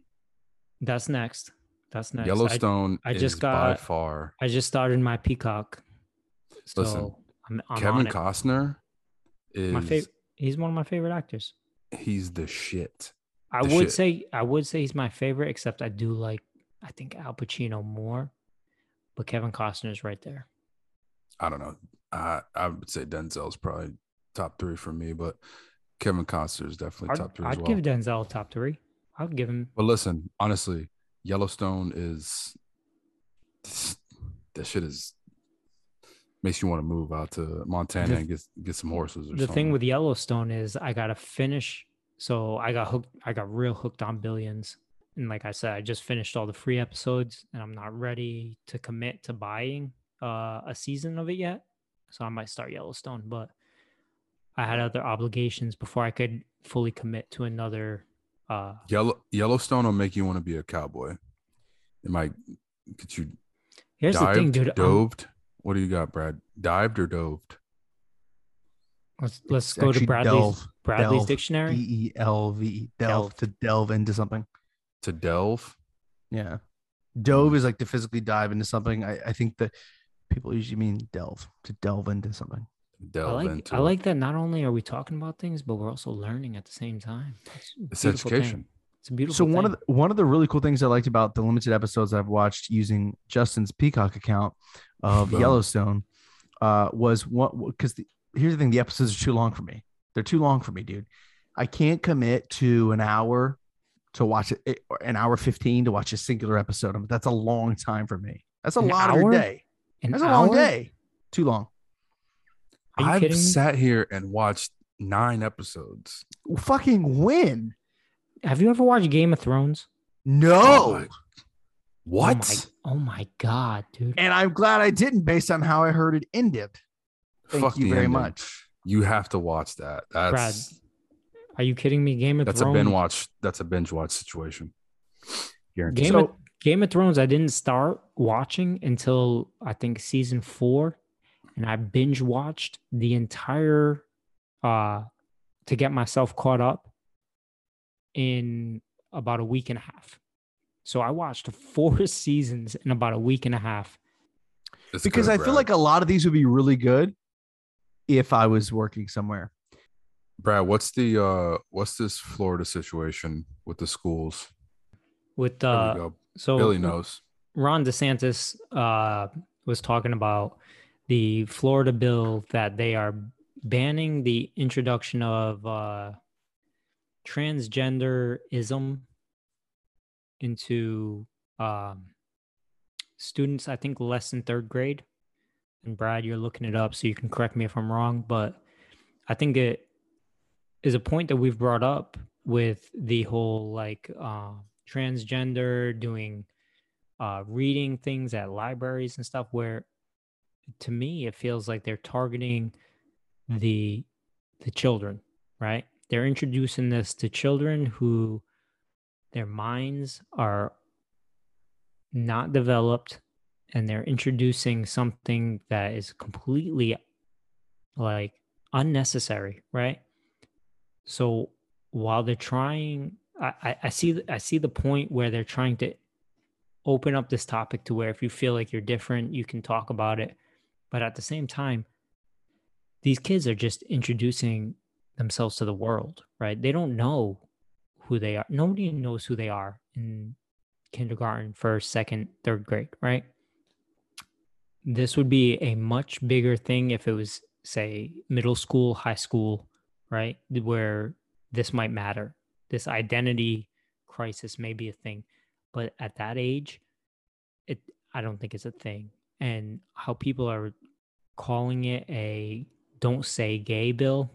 That's next. That's next.
Yellowstone
I just
is by
got-
far
I, just started my Peacock. So
Listen,
I'm, I'm
Kevin. Costner is
my favorite. He's one of my favorite actors.
He's the shit.
I
The
would
shit.
say I would say he's my favorite, except I do like I think Al Pacino more, but Kevin Costner is right there.
I don't know. I I would say Denzel's probably top three for me, but Kevin Costner is definitely
I'd,
top three
I'd
as well.
give Denzel top three. I'd give him.
but listen, honestly, Yellowstone is that shit is makes you want to move out to Montana
The-
and get get some horses or
The
something.
thing with Yellowstone is I gotta finish. So I got hooked. I got real hooked on Billions, and like I said, I just finished all the free episodes, and I'm not ready to commit to buying uh, a season of it yet. So I might start Yellowstone, but I had other obligations before I could fully commit to another. Uh,
Yellow Yellowstone will make you want to be a cowboy. It might get you
here's
dived,
the thing, dude. I'm-
doved. What do you got, Brad? Dived or doved?
let's let's
It's
go to Bradley's
delve,
Bradley's
delve,
dictionary.
D E L V E. Delve
Delve.
to delve into something.
To delve?
Yeah.
Hmm.
Dove is like to physically dive into something. I, I think that people usually mean delve to delve into something.
Delve
I like
into
I
it.
like that. Not only are we talking about things, but we're also learning at the same time. It's,
it's
beautiful thing.
Education.
It's a beautiful.
So one of the, one of the really cool things I liked about the limited episodes I've watched using Justin's Peacock account of
Boom.
Yellowstone uh, was what because here's the thing: the episodes are too long for me. They're too long for me, dude. I can't commit to an hour to watch it, or an hour fifteen to watch a singular episode. I mean, that's a long time for me. That's a
An
lot of your day.
An
That's a long day. Too long.
Are you
I've
kidding
sat here and watched nine episodes.
Fucking win.
Have you ever watched Game of Thrones?
No.
Oh my-
Oh
What?
my, oh my god, dude!
and I'm glad I didn't based on how I heard it ended. Thank
Fuck
you very
ending.
much.
You have to watch that. That's
Are you kidding me? Game of Thrones.
that's a binge watch. That's a binge watch situation. Guaranteed.
Game
So-
of Game of Thrones. I didn't start watching until I think season four, and I binge watched the entire uh to get myself caught up in about a week and a half. So I watched four seasons in about a week and a half.
It's
because
good,
I feel like a lot of these would be really good if I was working somewhere.
Brad, what's the uh what's this Florida situation with the schools?
with
There
uh so
Billy knows.
Ron DeSantis uh, was talking about the Florida bill that they are banning the introduction of uh, transgenderism into um, students, I think less than third grade. And Brad, you're looking it up, so you can correct me if I'm wrong. But I think it is a point that we've brought up with the whole like uh, transgender doing uh, reading things at libraries and stuff where to me it feels like they're targeting the the children right they're introducing this to children who their minds are not developed and they're introducing something that is completely like unnecessary right? So while they're trying I, I see i see the point where they're trying to open up this topic to where if you feel like you're different you can talk about it. But at the same time these kids are just introducing themselves to the world right? They don't know who they are. Nobody knows who they are in kindergarten first second third grade right? This would be a much bigger thing if it was say middle school high school right? Where this might matter. This identity crisis may be a thing. But at that age it i don't think it's a thing. And how people are calling it a don't say gay bill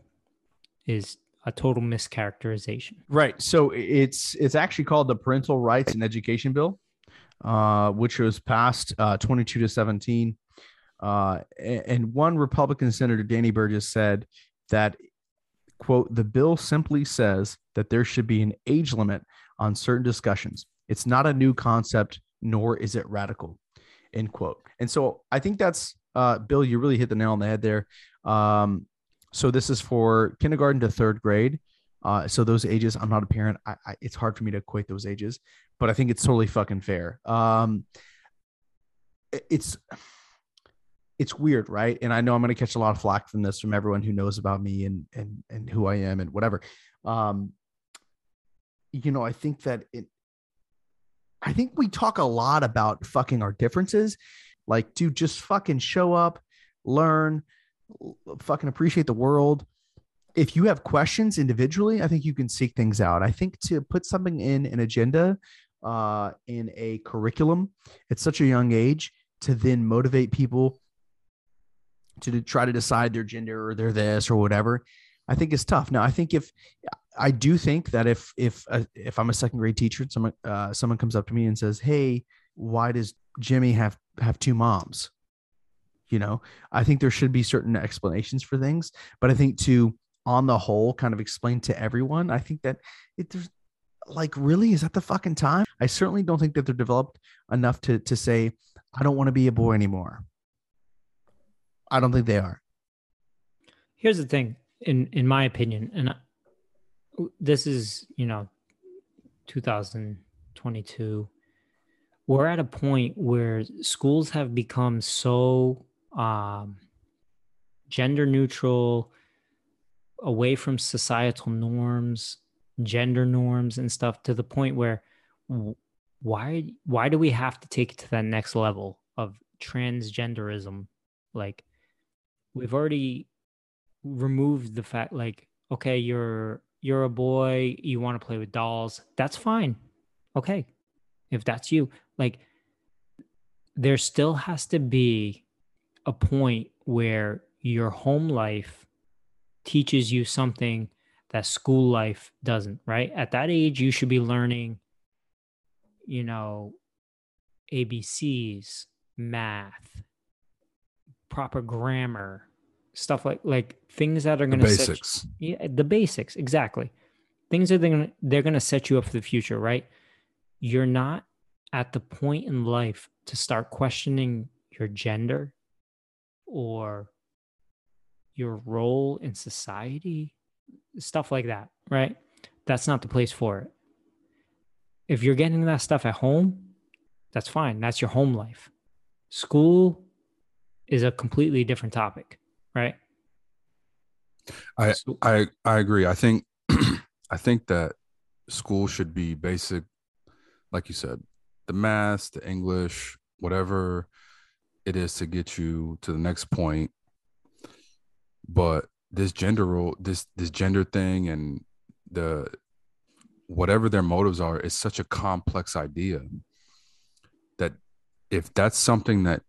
is a total mischaracterization
Right. So it's it's actually called the Parental Rights and Education Bill, uh, which was passed uh, 22 to 17. Uh, and one Republican Senator, Danny Burgess, said that, quote, the bill simply says that there should be an age limit on certain discussions. It's not a new concept, nor is it radical, end quote. And so I think that's, uh, Bill, you really hit the nail on the head there. Um, so this is for kindergarten to third grade. Uh, so those ages, I'm not a parent. I, I, it's hard for me to equate those ages, but I think it's totally fucking fair. Um, it's it's weird, right? And I know I'm going to catch a lot of flack from this from everyone who knows about me and and and who I am and whatever. Um, you know, I think that it. I think we talk a lot about fucking our differences, like, dude, just fucking show up, learn, fucking appreciate the world if you have questions individually, I think you can seek things out. I think to put something in an agenda, uh, in a curriculum at such a young age, to then motivate people to try to decide their gender or they're this or whatever, I think is tough. Now, I think if I do think that if if uh, if I'm a second grade teacher and someone uh, someone comes up to me and says, "Hey, why does Jimmy have have two moms?" You know, I think there should be certain explanations for things, but I think to on the whole kind of explain to everyone i think that it there's like really is that the fucking time? I certainly don't think that they're developed enough to to say i don't want to be a boy anymore. I don't think they are.
Here's the thing in in my opinion and uh, this is you know 2022 we're at a point where schools have become so um gender neutral away from societal norms gender norms and stuff to the point where why why do we have to take it to that next level of transgenderism? Like we've already removed the fact like okay you're you're a boy you want to play with dolls that's fine. Okay if that's you like there still has to be a point where your home life teaches you something that school life doesn't right at that age you should be learning you know abcs math proper grammar stuff like like things that are going to set
basics.
yeah, the basics exactly. Things that they're gonna they're gonna set you up for the future, right? You're not at the point in life to start questioning your gender or your role in society, stuff like that, right? That's not the place for it. If you're getting that stuff at home, that's fine. That's your home life. School is a completely different topic, right?
I
So-
I I agree. I think I think that school should be basic, like you said, the math, the English, whatever it is to get you to the next point. But this gender role, this this gender thing, and the whatever their motives are, is such a complex idea that if that's something that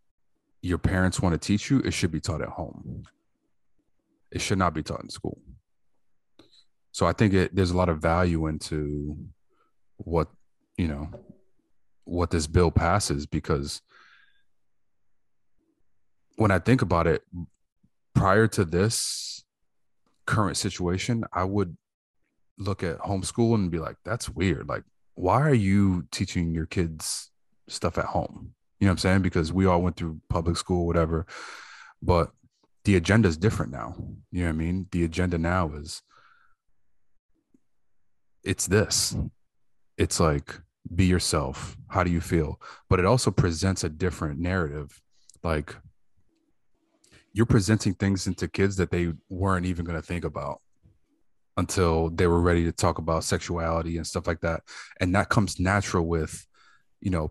your parents want to teach you, it should be taught at home. It should not be taught in school. So I think it, there's a lot of value into what you know what this bill passes because when I think about it, prior to this current situation, I would look at homeschool and be like, that's weird. Like, why are you teaching your kids stuff at home? You know what I'm saying? Because we all went through public school, whatever. But the agenda is different now. You know what I mean? The agenda now is it's this. It's like be yourself. How do you feel? But it also presents a different narrative. Like you're presenting things into kids that they weren't even going to think about until they were ready to talk about sexuality and stuff like that. And that comes natural with, you know,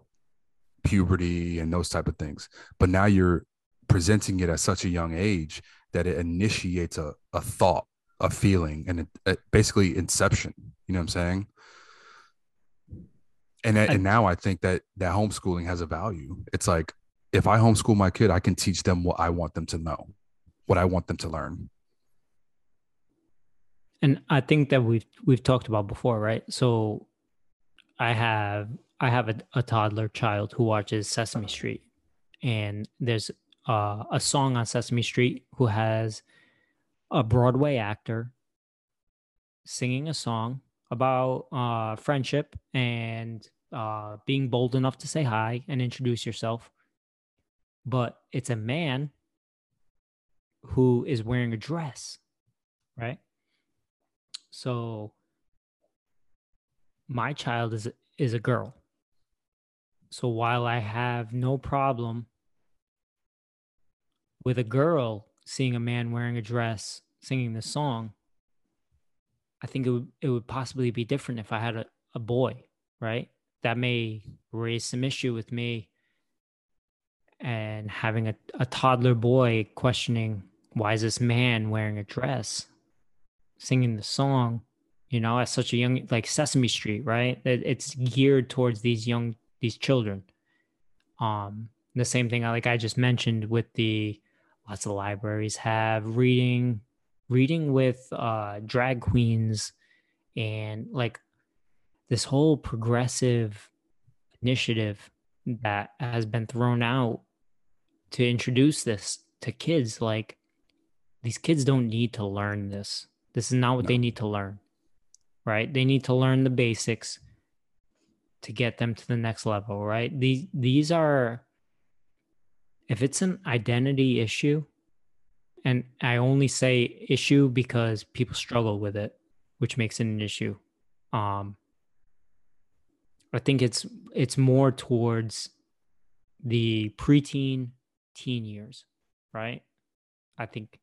puberty and those type of things. But now you're presenting it at such a young age that it initiates a, a thought, a feeling, and it, it basically inception. You know what I'm saying? And, and now I think that that homeschooling has a value. It's like if I homeschool my kid, I can teach them what I want them to know, what I want them to learn.
and I think that we've we've talked about before, right? So I have I have a, a toddler child who watches Sesame Street, and there's uh, a song on Sesame Street who has a Broadway actor singing a song about uh, friendship and uh, being bold enough to say hi and introduce yourself. But it's a man who is wearing a dress, right? So my child is is a girl. So while I have no problem with a girl seeing a man wearing a dress singing the song, I think it would it would possibly be different if I had a, a boy, right? That may raise some issue with me and having a, a toddler boy questioning why is this man wearing a dress? Singing the song you know at such a young like sesame street right? It, it's geared towards these young these children. Um the same thing I like i just mentioned with the lots of libraries have reading reading with uh drag queens and like this whole progressive initiative that has been thrown out to introduce this to kids like these kids don't need to learn this. This is not what they need to learn right? They need to learn the basics to get them to the next level right? These these are if it's an identity issue and i only say issue because people struggle with it which makes it an issue um i think it's it's more towards the preteen teen years right? I think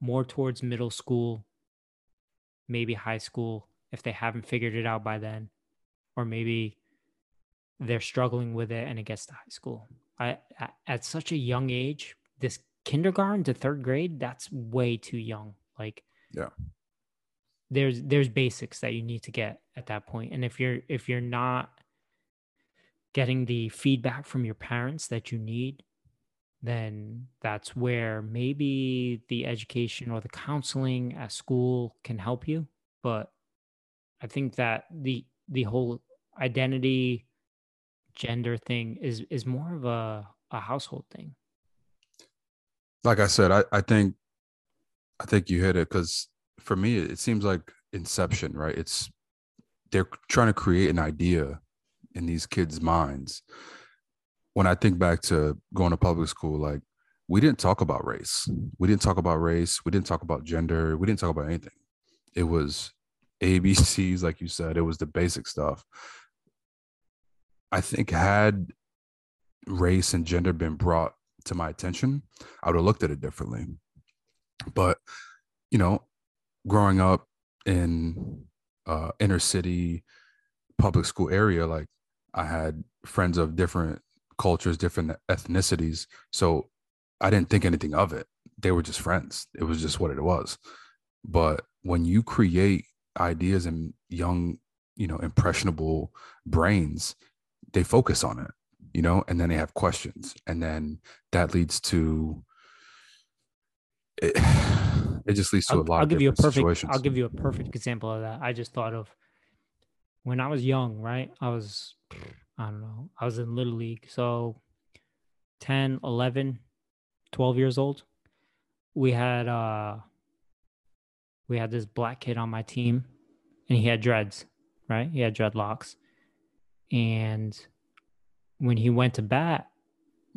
more towards middle school maybe high school if they haven't figured it out by then or maybe they're struggling with it and it gets to high school. I, at, at such a young age this kindergarten to third grade that's way too young. Like
Yeah.
there's there's basics that you need to get at that point. And if you're if you're not getting the feedback from your parents that you need then that's where maybe the education or the counseling at school can help you but i think that the the whole identity gender thing is is more of a a household thing
like I said, I, I think I think you hit it because for me it seems like inception, right? It's they're trying to create an idea in these kids' minds. When I think back to going to public school, like we didn't talk about race. We didn't talk about race. We didn't talk about gender. We didn't talk about anything. It was ABCs, like you said, it was the basic stuff. I think had race and gender been brought to my attention, I would have looked at it differently. But, you know, growing up in uh inner city public school area like i had friends of different cultures different ethnicities so i didn't think anything of it they were just friends it was just what it was but when you create ideas in young you know impressionable brains they focus on it you know and then they have questions and then that leads to it, it just leads to
I'll,
a lot
I'll
of
give you a perfect
situations
I'll give you a perfect example of that. I just thought of when I was young, right? I was I don't know. I was in little league. So 10, 11, 12 years old. We had uh we had this black kid on my team and he had dreads, right? He had dreadlocks. And when he went to bat,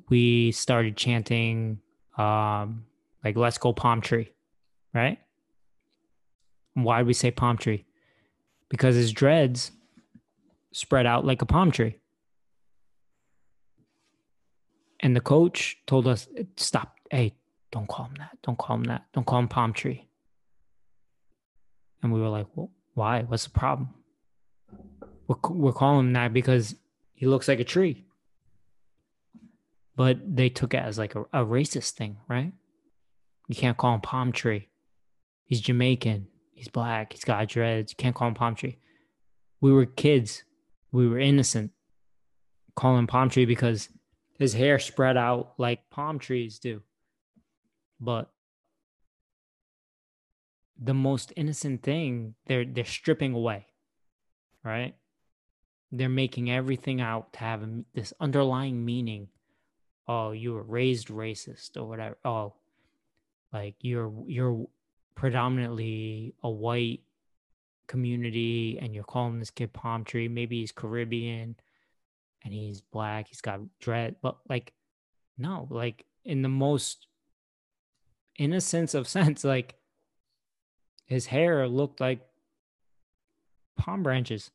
we started chanting um like let's go palm tree, right? Why do we say palm tree? Because his dreads spread out like a palm tree. And the coach told us, stop. Hey, don't call him that. Don't call him that. Don't call him palm tree. And we were like, well, why? What's the problem? We're, we're calling him that because he looks like a tree. But they took it as like a, a racist thing, right? You can't call him palm tree. He's Jamaican. He's black. He's got dreads. You can't call him palm tree. We were kids. We were innocent. Call him palm tree because his hair spread out like palm trees do. But the most innocent thing they're they're stripping away. Right? They're making everything out to have this underlying meaning. Oh, you were raised racist or whatever. Oh, like you're you're predominantly a white community and you're calling this kid palm tree maybe he's caribbean and he's black he's got dread but like no like in the most innocence of sense like his hair looked like palm branches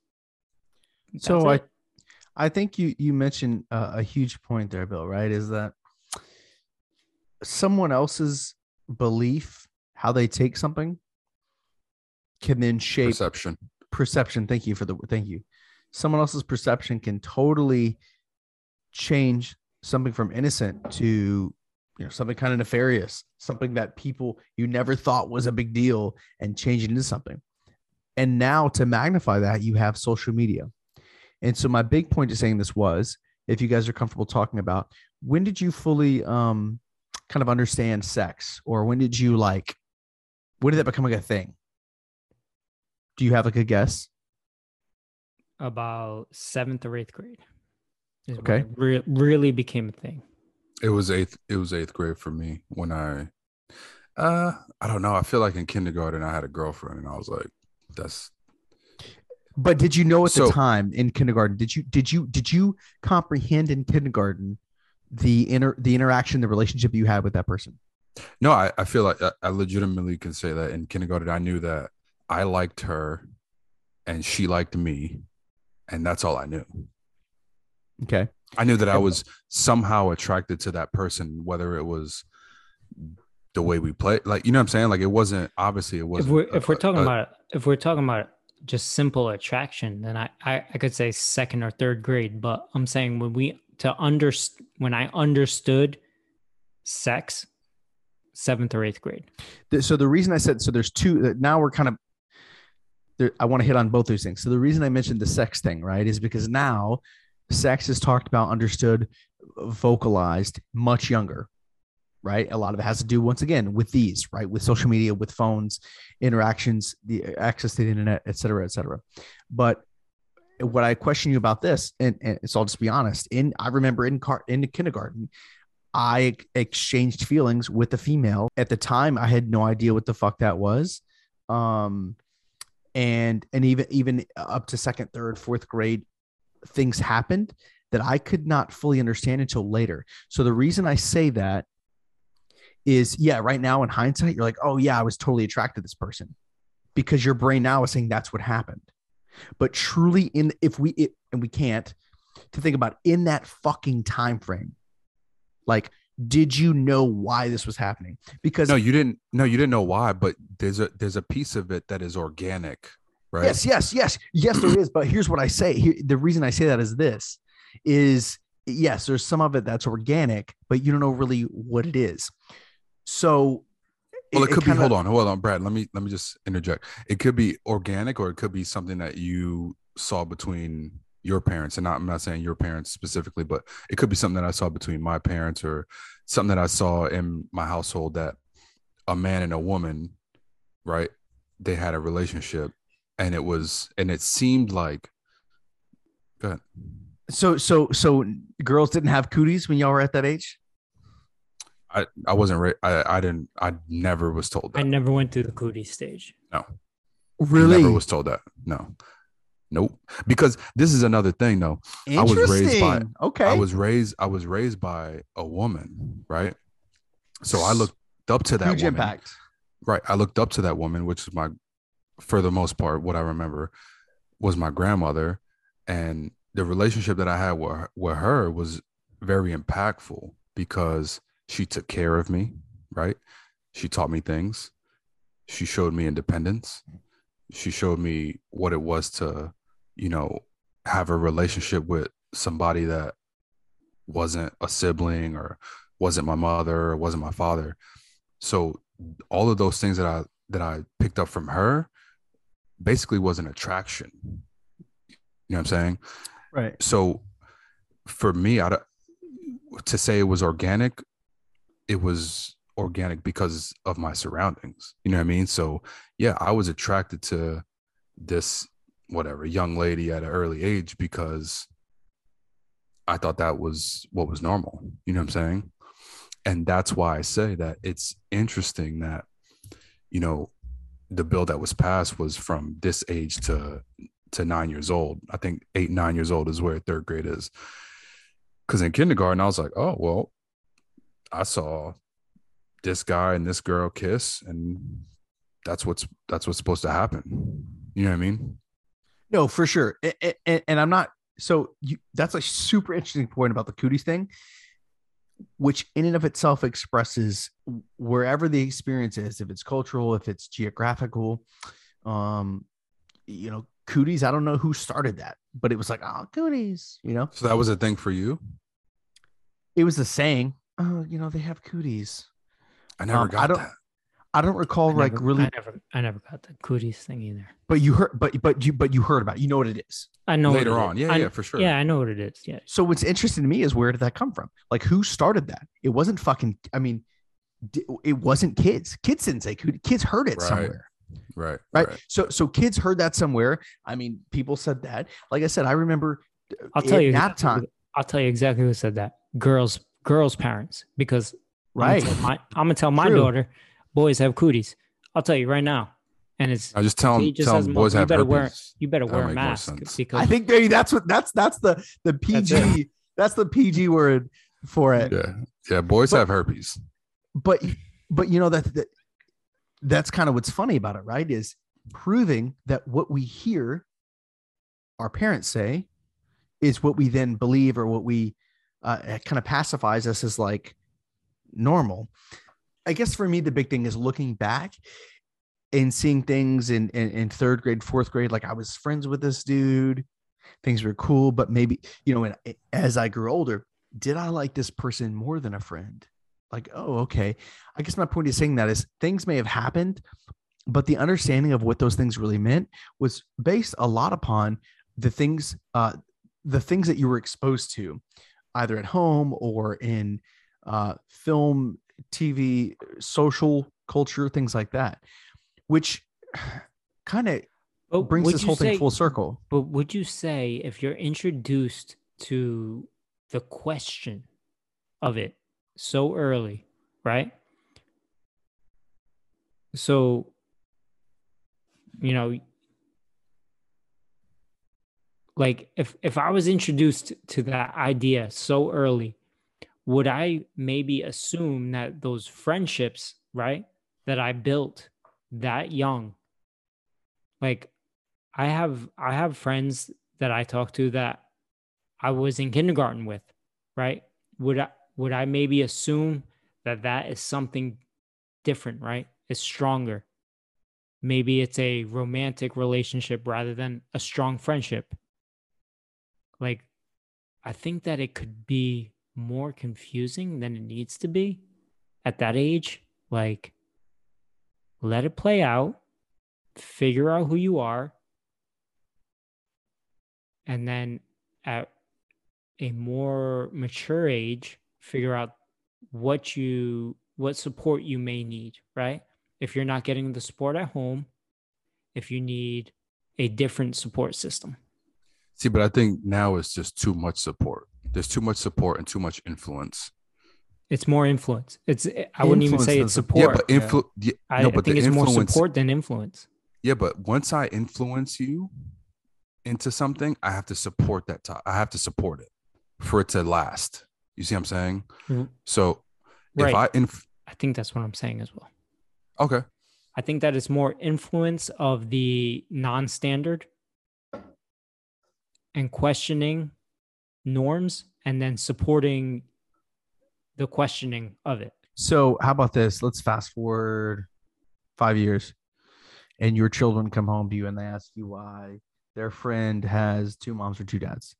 So
That's
I,
it.
I think you you mentioned uh, a huge point there, Bill. Right? Is that someone else's belief, how they take something, can then shape
perception
perception. Thank you for the thank you. Someone else's perception can totally change something from innocent to you know something kind of nefarious, something that people you never thought was a big deal, and change it into something. And now to magnify that, you have social media. And so my big point to saying this was, if you guys are comfortable talking about, when did you fully um kind of understand sex, or when did you like, when did that become like a thing? Do you have like a guess?
About seventh or eighth grade is
Okay.
re- really became a thing
it was eighth it was eighth grade for me when i uh i don't know i feel like in kindergarten i had a girlfriend and i was like that's
But did you know at
So-
the time in kindergarten? Did you did you did you comprehend in kindergarten the inter the interaction, the relationship you had with that person?
no i, I feel like I, I legitimately can say that in kindergarten i knew that i liked her and she liked me and that's all i knew
Okay.
I knew that I was somehow attracted to that person, whether it was the way we play, like you know what I'm saying. Like it wasn't obviously it wasn't.
we're if we're talking
a-
about if we're talking about just simple attraction then I, I i could say second or third grade but i'm saying when we to under when i understood sex seventh or eighth grade
Th- So the reason I said so there's two now we're kind of there, I want to hit on both those things. So the reason I mentioned the sex thing, right, is because now sex is talked about, understood, vocalized much younger, right? A lot of it has to do once again with these, right, with social media, with phones, interactions, the access to the internet, et cetera, et cetera. But what I question you about this, and, and so I'll just be honest. In I remember in car in kindergarten, I exchanged feelings with a female. At the time, I had no idea what the fuck that was. Um, and and even even up to second, third, fourth grade, things happened that I could not fully understand until later. So the reason I say that is, yeah, right now in hindsight, you're like, oh yeah, I was totally attracted to this person because your brain now is saying that's what happened. But truly, in if we it, and we can't to think about in that fucking time frame, like did you know why this was happening? Because
No, you didn't. No, you didn't know why, but there's a there's a piece of it that is organic, right?
Yes, yes, yes, yes, there is. But here's what I say. Here, the reason I say that is this: is yes, there's some of it that's organic, but you don't know really what it is. So,
Well, it, could
kinda-
be. Hold on, hold on, Brad. Let me let me just interject. It could be organic, or it could be something that you saw between your parents, and not, I'm not saying your parents specifically, but it could be something that I saw between my parents, or something that I saw in my household that a man and a woman, right? They had a relationship, and it was, and it seemed like. Go ahead.
So, so, so, girls didn't have cooties when y'all were at that age.
I I wasn't. Ra- I I didn't. I never was told that.
I never went through the cootie stage.
No really?
Never was told that. No. Nope. Because this is another thing though. I was raised by-.
Okay.
I was raised I was raised by a woman, right? So I looked up to that
huge
woman.
impact.
Right. I looked up to that woman, which is my for the most part, what I remember was my grandmother. And the relationship that I had with her, with her was very impactful because she took care of me, right? She taught me things. She showed me independence. She showed me what it was to, you know, have a relationship with somebody that wasn't a sibling or wasn't my mother or wasn't my father. So all of those things that I that I picked up from her basically was an attraction. You know what I'm saying?
Right.
So for me, I don't- to say it was organic, it was organic because of my surroundings. You know what I mean? So yeah, I was attracted to this whatever young lady at an early age because I thought that was what was normal. You know what I'm saying? And that's why I say that it's interesting that, you know, the bill that was passed was from this age to to nine years old. I think eight, nine years old is where third grade is. Cause in kindergarten, I was like, oh well, I saw this guy and this girl kiss, and that's what's that's what's supposed to happen. You know what I mean?
No, for sure. A- a- a- And, I'm not. So you, that's a super interesting point about the cooties thing, which in and of itself expresses wherever the experience is, if it's cultural, if it's geographical, um, you know, cooties. I don't know who started that, but it was like, oh, cooties. You know,
So that was a thing for you.
it was a saying. Oh, you know, they have cooties.
I never
Um, I
got
don't-
that.
I don't recall
I
like
never,
really,
I never, I never got the cooties thing either.
but you heard, but but you but you heard about. It. You know what it is.
I know
Later on,
is.
yeah,
I-
yeah, for sure.
Yeah, I know what it is. Yeah,
So what's interesting to me is where did that come from? Like who started that? It wasn't fucking. I mean, it wasn't kids. Kids didn't say cootie. Kids heard it
Right.
somewhere,
right,
right?
right.
So so kids heard that somewhere. I mean, people said that. Like I said, I remember.
I'll tell
eh,
you.
nap
exactly
time,
I'll tell you exactly who said that. Girls, girls' parents, because
right?
I'm gonna tell my, gonna tell my daughter, boys have cooties. I'll tell you right now, and it's
I just tell
He
them,
just
tell them boys
you
have
better wear-
herpes.
you better
That'll
wear a mask because
I think maybe that's what that's that's the the
That's
PG. That's, the PG word for it.
Yeah, yeah. Boys
But-
have herpes.
but but you know that, that that's kind of what's funny about it right is proving that what we hear our parents say is what we then believe or what we uh, kind of pacifies us as like normal i guess for me the big thing is looking back and seeing things in, in in third grade fourth grade like i was friends with this dude things were cool but maybe you know when, as i grew older did i like this person more than a friend? Like oh okay. I guess my point is saying that is things may have happened but the understanding of what those things really meant was based a lot upon the things uh the things that you were exposed to either at home or in uh film tv social culture things like that which kind of
But
brings this whole thing full circle
But would you say if you're introduced to the question of it so early, right? So, you know, like if if I was introduced to that idea so early, would I maybe assume that those friendships, right, that I built that young, like I have I have friends that I talk to that I was in kindergarten with, right? Would I would I maybe assume that that is something different, right? It's stronger. Maybe it's a romantic relationship rather than a strong friendship. Like, I think that it could be more confusing than it needs to be at that age. Like, let it play out, figure out who you are, and then at a more mature age, figure out what you what support you may need, right? If you're not getting the support at home, if you need a different support system.
See, but I think now it's just too much support. There's too much support and too much influence.
It's more influence. It's I wouldn't even say it's
support.
Yeah, but influ- yeah,
I,
no,
I
but
think
the
it's more support than influence.
Yeah, but once I influence you into something, I have to support that. To- I have to support it for it to last. You see what I'm saying?
Mhm.
So
Right.
if I inf-
I think that's what I'm saying as well.
okay,
I think that it's more influence of the non-standard and questioning norms and then supporting the questioning of it.
So how about this? Let's fast forward five years, and your children come home to you and they ask you why their friend has two moms or two dads.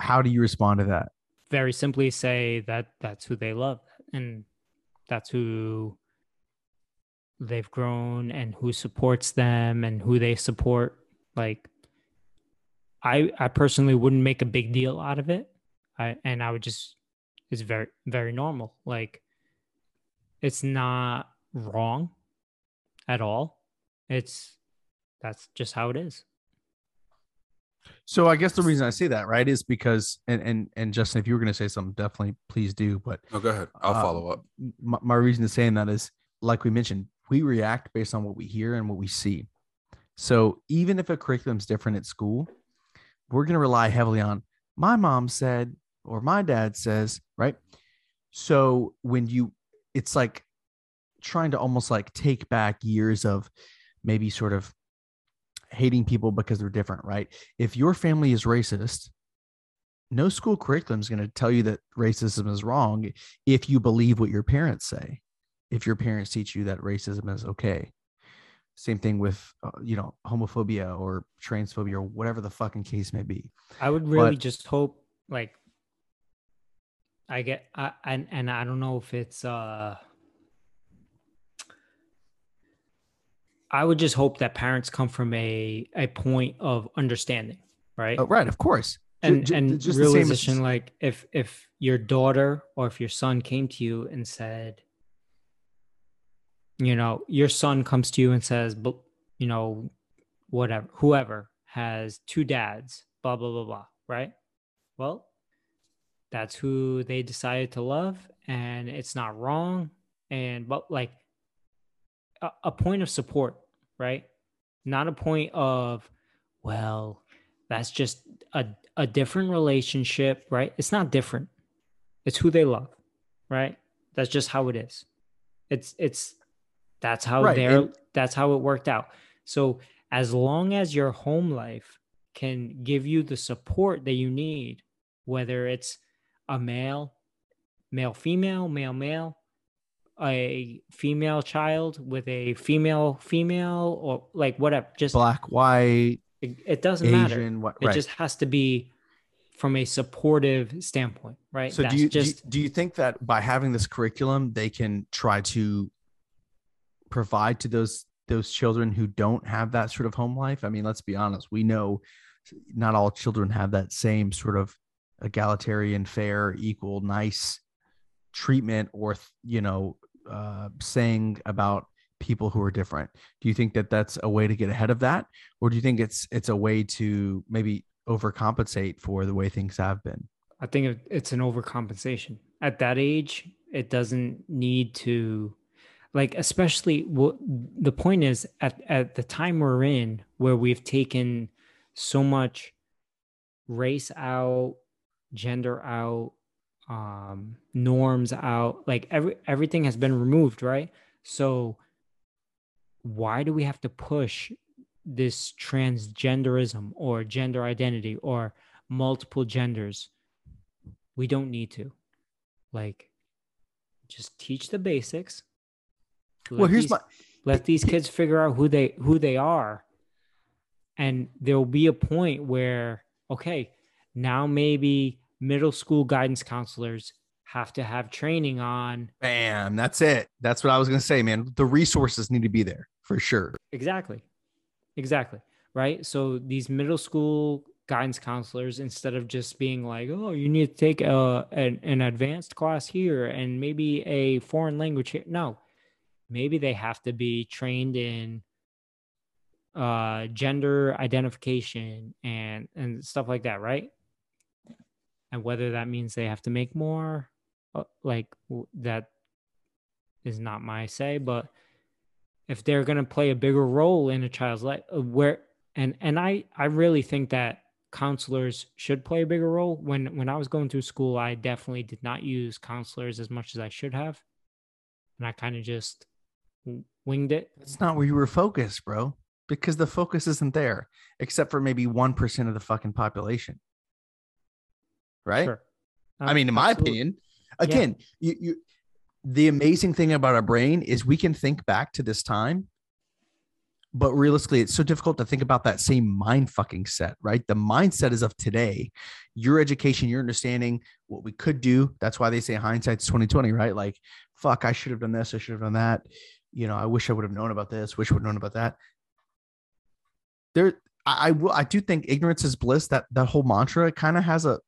How do you respond to that?
Very simply say that that's who they love and that's who they've grown and who supports them and who they support. Like I I personally wouldn't make a big deal out of it. I and I would just it's very very normal. Like it's not wrong at all. It's that's just how it is.
So I guess the reason I say that, right, is because and and and Justin, if you were going to say something, definitely please do. But
no, go ahead. I'll
Uh,
follow up.
my, my reason to saying that is like we mentioned we react based on what we hear and what we see so even if a curriculum's different at school we're going to rely heavily on. My mom said or my dad says right? So when you it's like trying to almost like take back years of maybe sort of hating people because they're different right? If your family is racist no school curriculum is going to tell you that racism is wrong if you believe what your parents say if your parents teach you that racism is okay same thing with uh, you know homophobia or transphobia or whatever the fucking case may be
I would really
But-
just hope like I get I and and I don't know if it's uh I would just hope that parents come from a a point of understanding, right?
oh, right of course
and
ju-
and
just the same as-
realization like if if your daughter or if your son came to you and said you know your son comes to you and says but you know whatever whoever has two dads blah blah blah blah right? Well that's who they decided to love and it's not wrong and but like a, a point of support right? Not a point of well that's just a, a different relationship right? It's not different. It's who they love right? That's just how it is. It's it's that's how
Right,
they're
and-
that's how it worked out. So as long as your home life can give you the support that you need whether it's a male male female male male a female child with a female female or like whatever just
black white
it, it doesn't matter.
Asian what
it just has to be from a supportive standpoint right?
So
That's
do you, do you do you think that by having this curriculum they can try to provide to those those children who don't have that sort of home life? I mean let's be honest we know not all children have that same sort of egalitarian fair equal nice treatment or you know uh, saying about people who are different. Do you think that that's a way to get ahead of that? Or do you think it's it's a way to maybe overcompensate for the way things have been?
I think it's an overcompensation. At that age, it doesn't need to, like, especially the point is at, at the time we're in, where we've taken so much race out, gender out, um, norms out, like every everything has been removed, right? So why do we have to push this transgenderism or gender identity or multiple genders? we don't need to like just teach the basics.
Well, here's
these-
my
let these kids figure out who they who they are and there'll be a point where okay now maybe middle school guidance counselors have to have training on
bam. That's it. That's what I was gonna say, man. The resources need to be there for sure.
exactly exactly right so these middle school guidance counselors instead of just being like oh you need to take a, an, an advanced class here and maybe a foreign language here no maybe they have to be trained in uh gender identification and and stuff like that right? And whether that means they have to make more uh, like that is not my say but if they're going to play a bigger role in a child's life uh, where and and i i really think that counselors should play a bigger role. When when i was going through school i definitely did not use counselors as much as i should have. And i kind of just winged it
That's not where you were focused, bro. Because the focus isn't there, except for maybe one percent of the fucking population. Right?
Sure.
I
Um,
mean, in my
absolutely.
opinion, again, you, you the amazing thing about our brain is we can think back to this time, but realistically, it's so difficult to think about that same mind fucking set, right? The mindset is of today, your education, your understanding, what we could do. That's why they say hindsight's 2020, right? Like, fuck, I should have done this, I should have done that. You know, I wish I would have known about this, wish I would have known about that. There, I, I will I do think ignorance is bliss. That that whole mantra kind of has a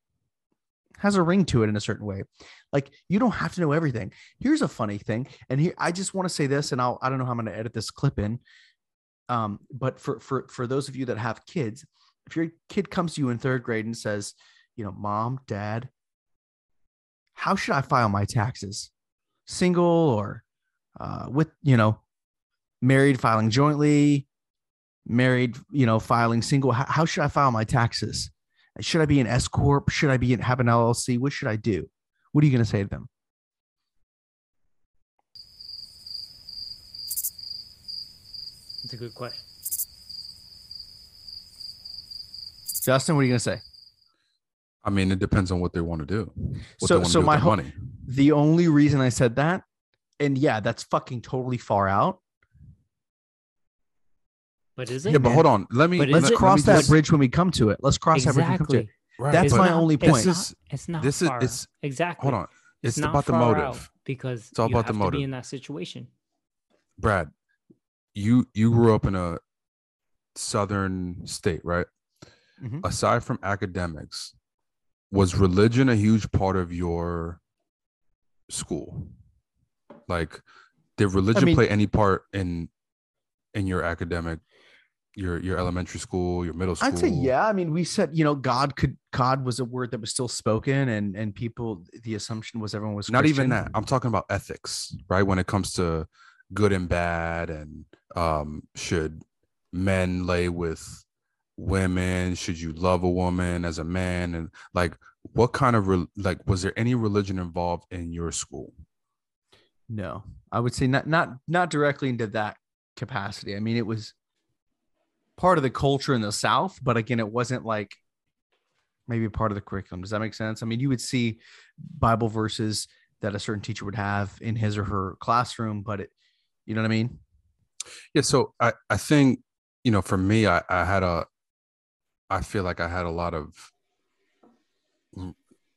has a ring to it in a certain way. Like you don't have to know everything. Here's a funny thing, and here I just want to say this, and I'll I don't know how I'm going to edit this clip in. Um, but for for for those of you that have kids, if your kid comes to you in third grade and says, you know, mom, dad, how should I file my taxes? Single or uh, with you know, married filing jointly, married you know filing single. How, how should I file my taxes? Should I be an S corp? Should I be in, have an LLC? What should I do? What are you going to say to them?
it's a good question
Justin, what are you going to say?
I mean, it depends on what they want to do. What
So-
they want
so
to do
my
their
whole-
money.
The only reason I said that, and yeah, that's fucking totally far out.
but is it
Yeah, but hold on. Let me
Let's
let- let
cross
me
that
just-
bridge when we come to it. Let's cross that bridge when we come to it.
Right,
That's
but
my
not-
only
it's
point.
not-
This is-
it's not
this is-
far
it's-
out. exactly
Hold on. It's,
not
about the
far
motive.
out because
It's all
you
about the
have to
motive.
be in that situation
Brad, you you grew up in a southern state, right?
Mhm.
Aside from academics, was religion a huge part of your school? Like, did religion
mean-
play any part in in your academic, your your elementary school, your middle school?
I'd say yeah. I mean, we said you know God could God was a word that was still spoken, and and people the assumption was everyone was
Not even that. I'm talking about ethics, right? When it comes to good and bad, and um, should men lay with women? Should you love a woman as a man? And like, what kind of re- like was there any religion involved in your school?
No, I would say not not not directly into that capacity. I mean, it was part of the culture in the South, but again, it wasn't like maybe part of the curriculum. Does that make sense? I mean, you would see Bible verses that a certain teacher would have in his or her classroom, but it, you know what I mean?
Yeah, so I I think you know for me I I had a I feel like I had a lot of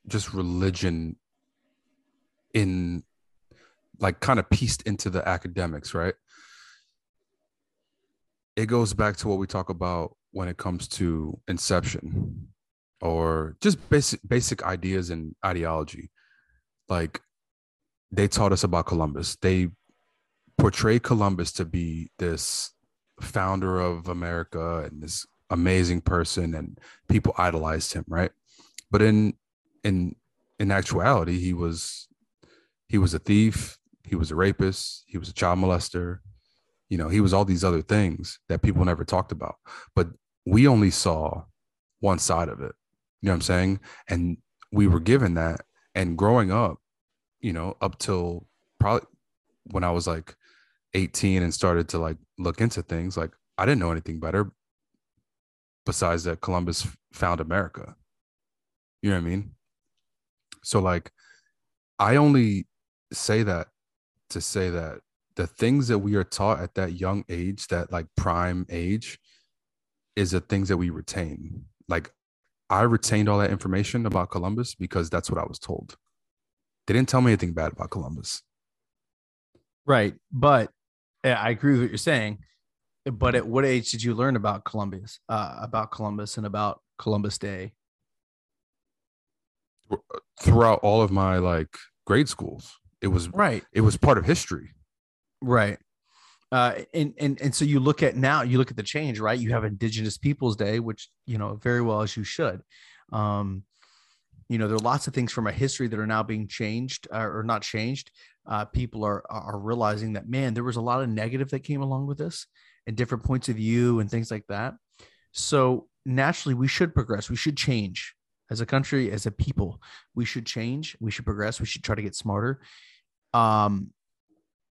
just religion in like kind of pieced into the academics, right? It goes back to what we talk about when it comes to inception or just basic basic ideas and ideology. Like they taught us about Columbus. They portray Columbus to be this founder of America and this amazing person and people idolized him, right? But in in in actuality, he was he was a thief, he was a rapist, he was a child molester, you know, he was all these other things that people never talked about. But we only saw one side of it. You know what I'm saying? And we were given that and growing up, you know, up till probably when I was like 18 and started to like look into things like i didn't know anything better besides that columbus found america you know what i mean so like I only say that to say that the things that we are taught at that young age, that like prime age, is the things that we retain. Like I retained all that information about Columbus because that's what I was told. They didn't tell me anything bad about Columbus.
Right. But I agree with what you're saying. But at what age did you learn about Columbus, uh, about Columbus and about Columbus Day?
Throughout all of my like grade schools, it was
Right.
it was part of history.
Right. Uh, and, and and so you look at now, you look at the change, right? You have Indigenous Peoples Day, which you know very well as you should. Um, you know, there are lots of things from a history that are now being changed uh, or not changed. Uh, people are are realizing that man, there was a lot of negative that came along with this, and different points of view and things like that. So naturally, we should progress. We should change as a country, as a people. We should change. We should progress. We should try to get smarter. Um,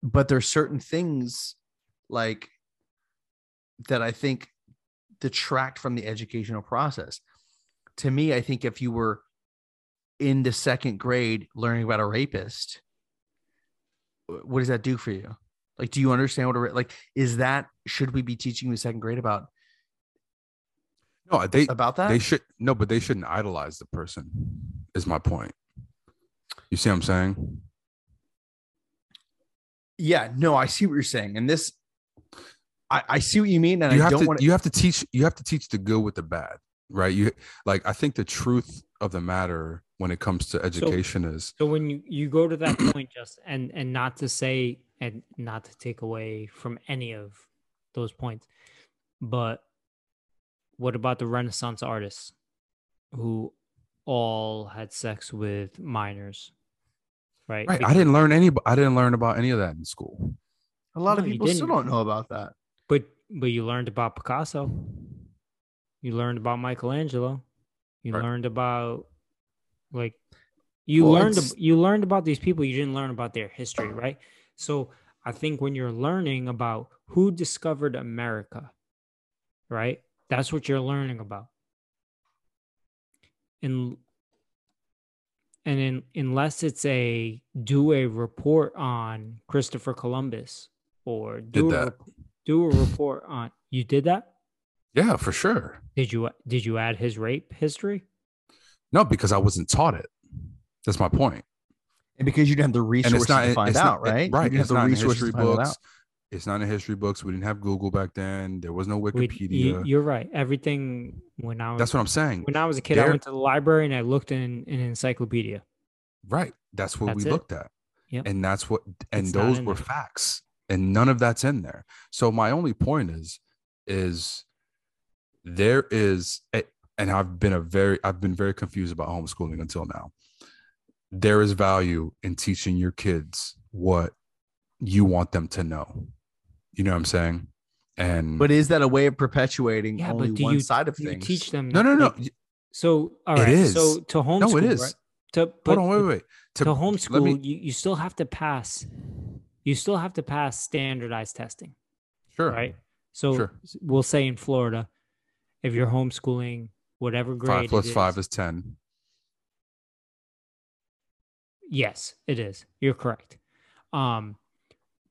but there's certain things like that I think detract from the educational process. To me, I think if you were in the second grade learning about a rapist, what does that do for you? Like, do you understand what a like is that? Should we be teaching you in second grade about
No, they
about that?
they should no, but they shouldn't idolize the person. Is my point. You see what I'm saying?
Yeah, no, I see what you're saying, and this, I, I see what you mean, and
you
I
have
don't
to
want
you have to teach you have to teach the good with the bad, right? You like I think the truth of the matter when it comes to education is
So when you, you go to that point, just and and not to say and not to take away from any of those points, but what about the Renaissance artists who all had sex with minors? Right.
right. I didn't learn any I didn't learn about any of that in school.
a lot of
No, you
people still don't know about that.
But but you learned about Picasso. You learned about Michelangelo. You
Right.
learned about like you
Well,
learned
it's-
ab- you learned about these people. You didn't learn about their history, right? So I think when you're learning about who discovered America, right? That's what you're learning about. And and in, unless it's a do a report on Christopher Columbus or do a,
that.
do a report on you did that?
Yeah, for sure.
Did you did you add his rape history?
No, because I wasn't taught it. That's my point.
And because you didn't have the
And
resources
it's not
to find out,
not,
right?
Right.
You didn't have the
not in
resources
history
to find that
books.
out.
It's not in history books. We didn't have Google back then. There was no Wikipedia.
you, you're right. Everything when I was
That's what I'm saying.
when I was a kid, I went to the library and I looked in, in an encyclopedia.
Right. That's what
That's
we
it.
looked at.
Yep.
And that's what and
It's
those were
there.
facts. And none of that's in there. So my only point is is there is a, and I've been a very I've been very confused about homeschooling until now. There is value in teaching your kids what you want them to know. You know what I'm saying? And
But is that a way of perpetuating
Yeah,
only
but do
one
you
side of
do you teach them?
no, no, no.
like, so all
It
right.
is.
So to homeschool,
No, it is.
right? To but,
Hold on, wait, wait, wait.
to, homeschool,
me-
you, you still have to pass. You still have to pass standardized testing,
Sure.
right? So
Sure.
we'll say in Florida, if you're homeschooling, whatever grade
Five
it
plus five
is-
is ten.
Yes, it is. You're correct. Um,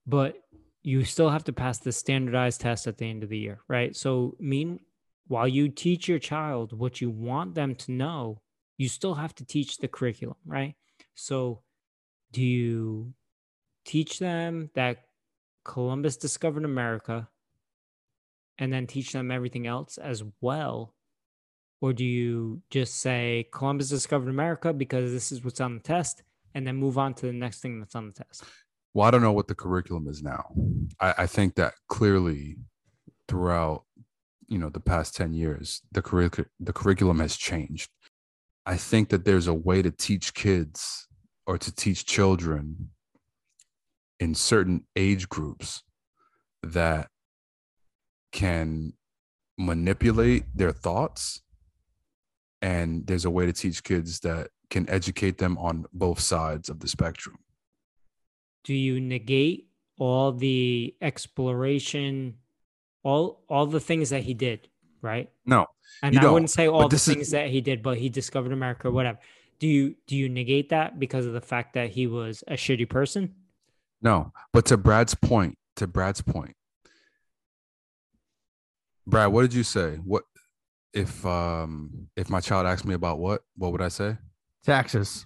but you still have to pass the standardized test at the end of the year, right? So, mean while you teach your child what you want them to know, you still have to teach the curriculum, right? So, do you teach them that Columbus discovered America and then teach them everything else as well? Or do you just say Columbus discovered America because this is what's on the test and then move on to the next thing that's on the test?
Well, I don't know what the curriculum is now. I, I think that clearly throughout, you know, the past 10 years, the curric- the curriculum has changed. I think that there's a way to teach kids or to teach children in certain age groups that can manipulate their thoughts and there's a way to teach kids that can educate them on both sides of the spectrum
Do you negate all the exploration, all all the things that he did, right?
no
And
You
I
don't,
wouldn't say all the
this is-
things that he did, but he discovered America or whatever. do you do you negate that because of the fact that he was a shitty person?
No, but to Brad's point, to Brad's point, Brad, what did you say? What if um if my child asked me about what? What would I say?
Taxes,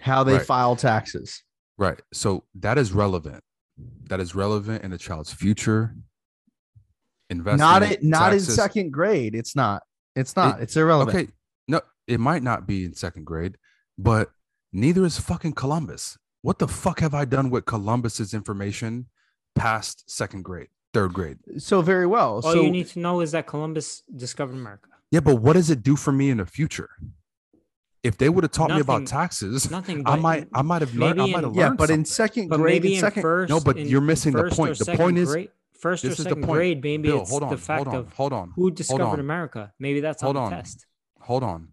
how they
Right.
file taxes.
Right. So that is relevant. That is relevant in the child's future. Investment.
Not it. Not in second grade. It's not. It's not. it's irrelevant.
Okay. No, it might not be in second grade, but neither is fucking Columbus. What the fuck have I done with Columbus's information past second grade, third grade?
So very well.
All
so
you need to know is that Columbus discovered America.
Yeah, but what does it do for me in the future? If they would have taught me about taxes,
Nothing.
I might I might have learned I might
in-
have
yeah,
learned
but in second
But
grade, in
in
second.
first.
No, but
in-
you're missing the point. The point is-
grade- first or
this is the
second
point.
grade. Maybe
Bill,
it's
hold on,
the fact
hold on,
of
hold on.
who discovered
on.
America. Maybe that's
Hold
on
on.
the test.
hold on.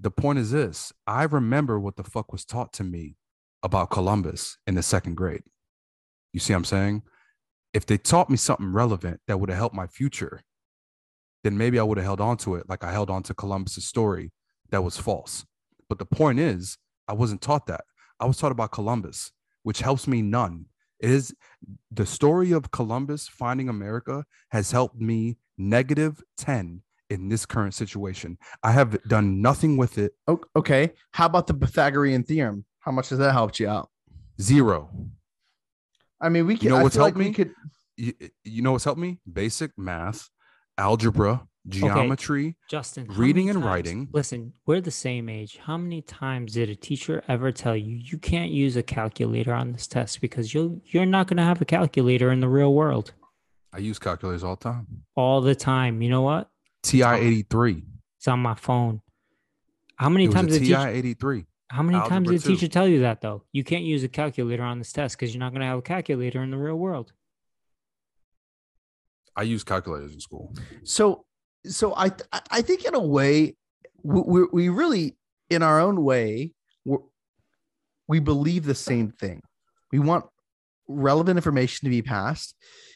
The point is this I remember what the fuck was taught to me about Columbus in the second grade. You see what I'm saying? If they taught me something relevant that would have helped my future, then maybe I would have held on to it like I held on to Columbus's story that was false. But the point is, I wasn't taught that. I was taught about Columbus, which helps me none. It is the story of Columbus finding America has helped me negative 10 in this current situation. I have done nothing with it.
Okay. How about the Pythagorean theorem? How much has that helped you out?
Zero.
I mean, we can.
You know
I
what's
feel like
helped me?
could.
You, you know what's helped me? Basic math, algebra, geometry.
Justin, how
Reading and
times-
writing.
Listen, we're the same age. How many times did a teacher ever tell you you can't use a calculator on this test because you'll you're not going to have a calculator in the real world
I use calculators all the time.
all the time? You know what?
TI 83.
It's on my phone. How many
It was
times
a
did
TI
eighty
three?
how many times did the teacher tell you that though? You can't use a calculator on this test because you're not going to have a calculator in the real world.
I use calculators in school.
So, so I, I- think in a way, we, we, really, in our own way, we believe the same thing. We want relevant information to be passed,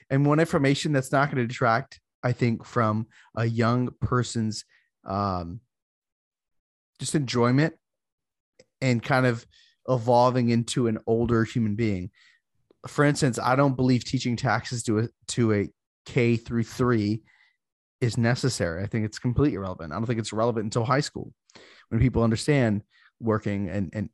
and one information that's not going to detract, I think, from a young person's um, just enjoyment and kind of evolving into an older human being. For instance, I don't believe teaching taxes to a to a K through three is necessary. I think it's completely irrelevant. I don't think it's relevant until high school when people understand working and and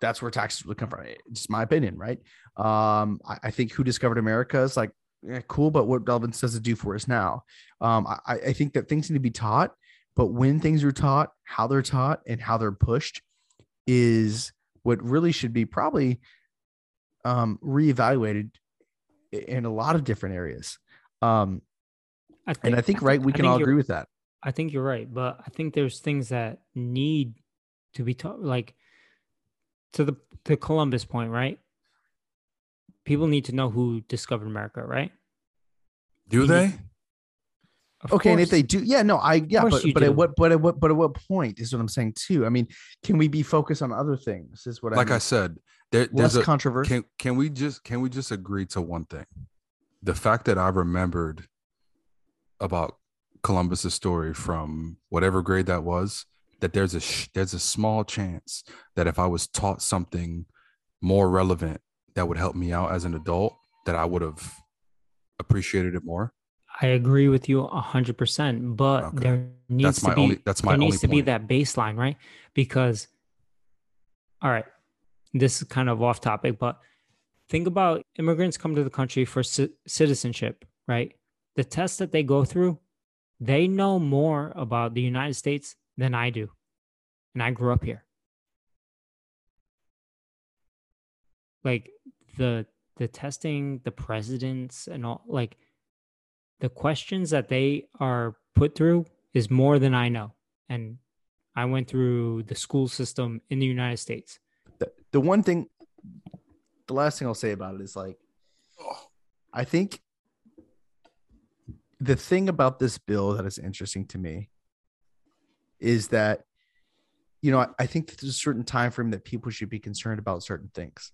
that's where taxes would come from. It's just my opinion, right? Um, I, I think who discovered America is like yeah, cool, but what relevance does it do for us now? Um, I, I think that things need to be taught, but when things are taught, how they're taught and how they're pushed is what really should be probably um, reevaluated in a lot of different areas. Um,
I think,
and I think, right, we can all agree with that.
I think you're right, but I think there's things that need to be taught, like to the the Columbus point, right? People need to know who discovered America, right?
Do they?
need- Of
okay, and if they do, yeah, no, I yeah, but but at what but at what but at what point is what I'm saying too. I mean, can we be focused on other things? Is what I
Like
I
I said, there,
less
there's a
controversial.
can can we just can we just agree to one thing? The fact that I remembered about Columbus's story from whatever grade that was, that there's a sh- there's a small chance that if I was taught something more relevant that would help me out as an adult, that I would have appreciated it more.
I agree with you a hundred percent, but
Okay.
there needs to be
only that's my
there needs to be that baseline, right? Because, all right, this is kind of off topic, but think about immigrants come to the country for ci- citizenship, right? The tests that they go through, they know more about the United States than I do, and I grew up here. Like the the testing, the presidents, and all like the questions that they are put through is more than I know. And I went through the school system in the United States.
the, the one thing the last thing I'll say about it is like I think the thing about this bill that is interesting to me is that you know I, I think there's a certain time frame that people should be concerned about certain things.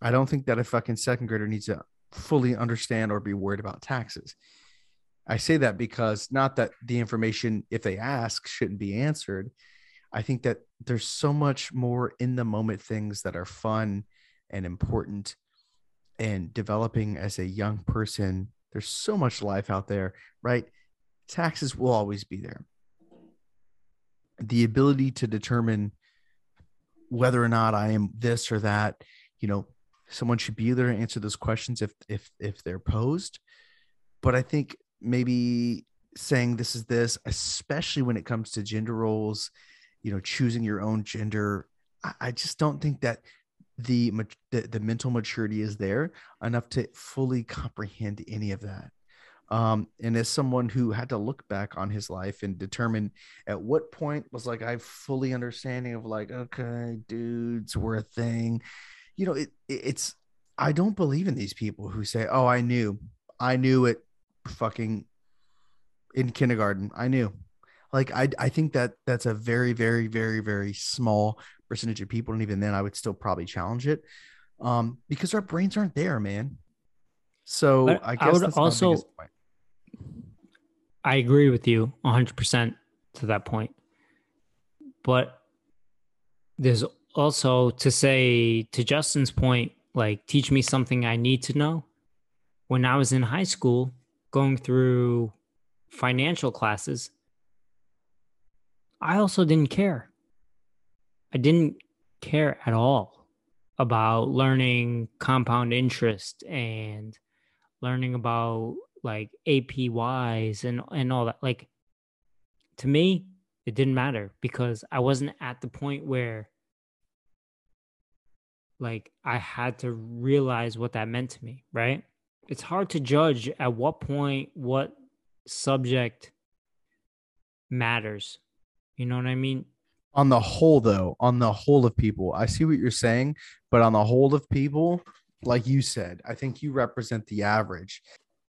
I don't think that a fucking second grader needs to fully understand or be worried about taxes. I say that because not that the information, if they ask, shouldn't be answered. I think that there's so much more in the moment things that are fun and important and developing as a young person. There's so much life out there, right? Taxes will always be there. The ability to determine whether or not I am this or that, you know, someone should be there to answer those questions if if if they're posed. But I think maybe saying this is this, especially when it comes to gender roles, you know, choosing your own gender, I, I just don't think that the, the the mental maturity is there enough to fully comprehend any of that. Um, and as someone who had to look back on his life and determine at what point was like I fully understanding of like okay, dudes were a thing, you know, it, it it's I don't believe in these people who say, "Oh, I knew, I knew it, fucking in kindergarten, I knew." Like I I think that that's a very very very very small percentage of people, and even then, I would still probably challenge it, um, because our brains aren't there, man. So
But
I
I
guess
would
that's my
also-. I agree with you 100% to that point. But there's also to say, to Justin's point, like, teach me something I need to know. When I was in high school, going through financial classes, I also didn't care. I didn't care at all about learning compound interest and learning about like APYs and and all that. Like to me, it didn't matter because I wasn't at the point where like I had to realize what that meant to me, right? It's hard to judge at what point what subject matters. You know what I mean?
on the whole though on the whole of people i see what you're saying but on the whole of people like you said i think you represent the average.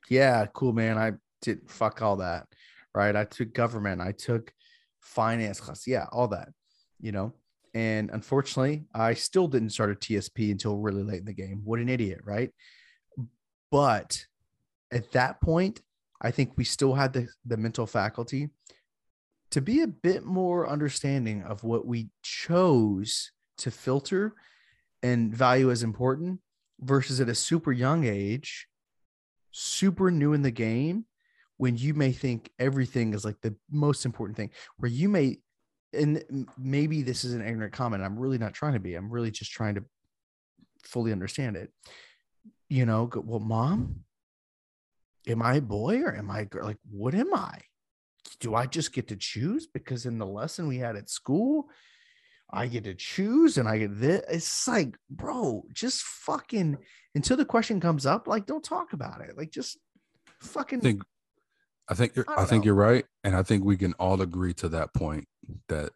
Yeah cool man. I did fuck all that right? I took government i took finance class yeah all that you know? And unfortunately i still didn't start a tsp until really late in the game. What an idiot right? But at that point i think we still had the, the mental faculty to be a bit more understanding of what we chose to filter and value as important versus at a super young age, super new in the game, when you may think everything is like the most important thing, where you may, and maybe this is an ignorant comment. I'm really not trying to be, I'm really just trying to fully understand it. You know, well, mom, am I a boy or am I a girl? Like, what am I? Do I just get to choose? Because in the lesson we had at school, I get to choose and I get this. It's like, bro, just fucking until the question comes up, like, don't talk about it. Like, just fucking.
I think I think you're,
I
I, think
know.
you're right, and I think we can all agree to that point that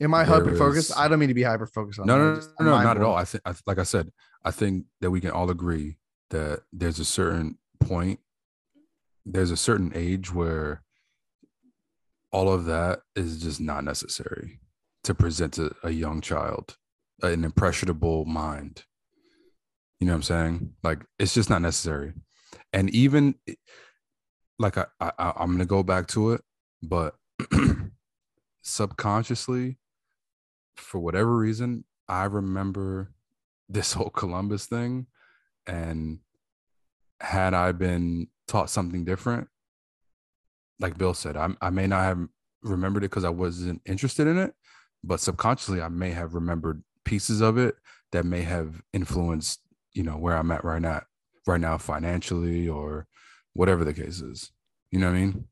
Am I hyper focused?
is-
I don't mean to be hyper focused on
no, no, no,
just-
no,
I'm
not at all. I think, I, like I said, I think that we can all agree that there's a certain point, there's a certain age where all of that is just not necessary to present to a young child, uh, an impressionable mind. You know what I'm saying? Like it's just not necessary. And even like I, I I'm gonna go back to it, but subconsciously, for whatever reason, I remember this whole Columbus thing. And had I been taught something different, like Bill said, I, I may not have remembered it because I wasn't interested in it, but subconsciously, I may have remembered pieces of it that may have influenced, you know, where I'm at right now, right now financially or whatever the case is. You know what I mean?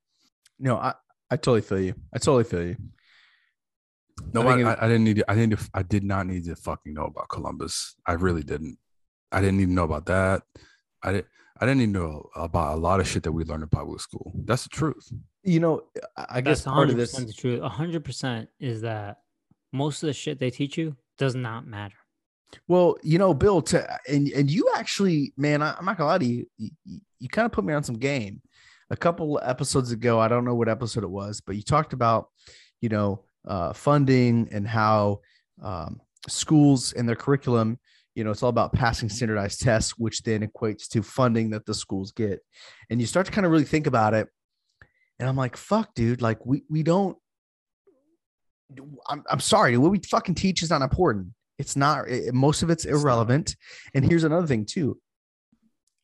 No, I, I totally feel you. I totally feel you.
No,
I
I,
it-
I didn't need. To, I didn't. I did not need to fucking know about Columbus. I really didn't. I didn't need to know about that. I didn't. I didn't even know about a lot of shit that we learned in public school. That's the truth.
You know, I I guess part
100%
of this.
the truth. 100% is that most of the shit they teach you does not matter.
Well, you know, Bill, to and and you actually, man, I, I'm not gonna lie to you. You, you kind of put me on some game. A couple episodes ago, I don't know what episode it was, but you talked about, you know, uh, funding and how um, schools and their curriculum, you know, it's all about passing standardized tests, which then equates to funding that the schools get. And you start to kind of really think about it, and I'm like, fuck, dude, like we we don't I'm, I'm sorry, what we fucking teach is not important. It's not. It, most of it's
It's
irrelevant. And here's another thing too.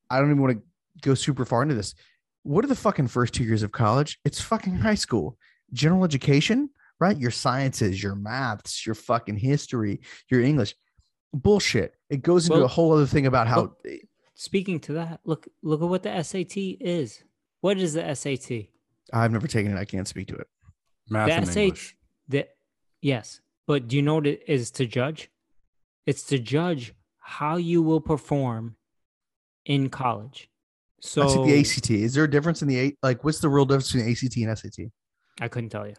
I don't even want to go super far into this. What are the fucking first two years of college? It's fucking high school, general education, right? Your sciences, your maths, your fucking history, your English. Bullshit. It goes into
Well-
a whole other thing about how
Speaking to that, look look at what the SAT is. What is the SAT?
I've never taken it. I can't speak to it.
Math
the
and
SAT
English.
the yes, but do you know what it is to judge? It's to judge how you will perform in college. So
I the ACT. Is there a difference in the eight? Like, what's the real difference between ACT and SAT?
I couldn't tell you.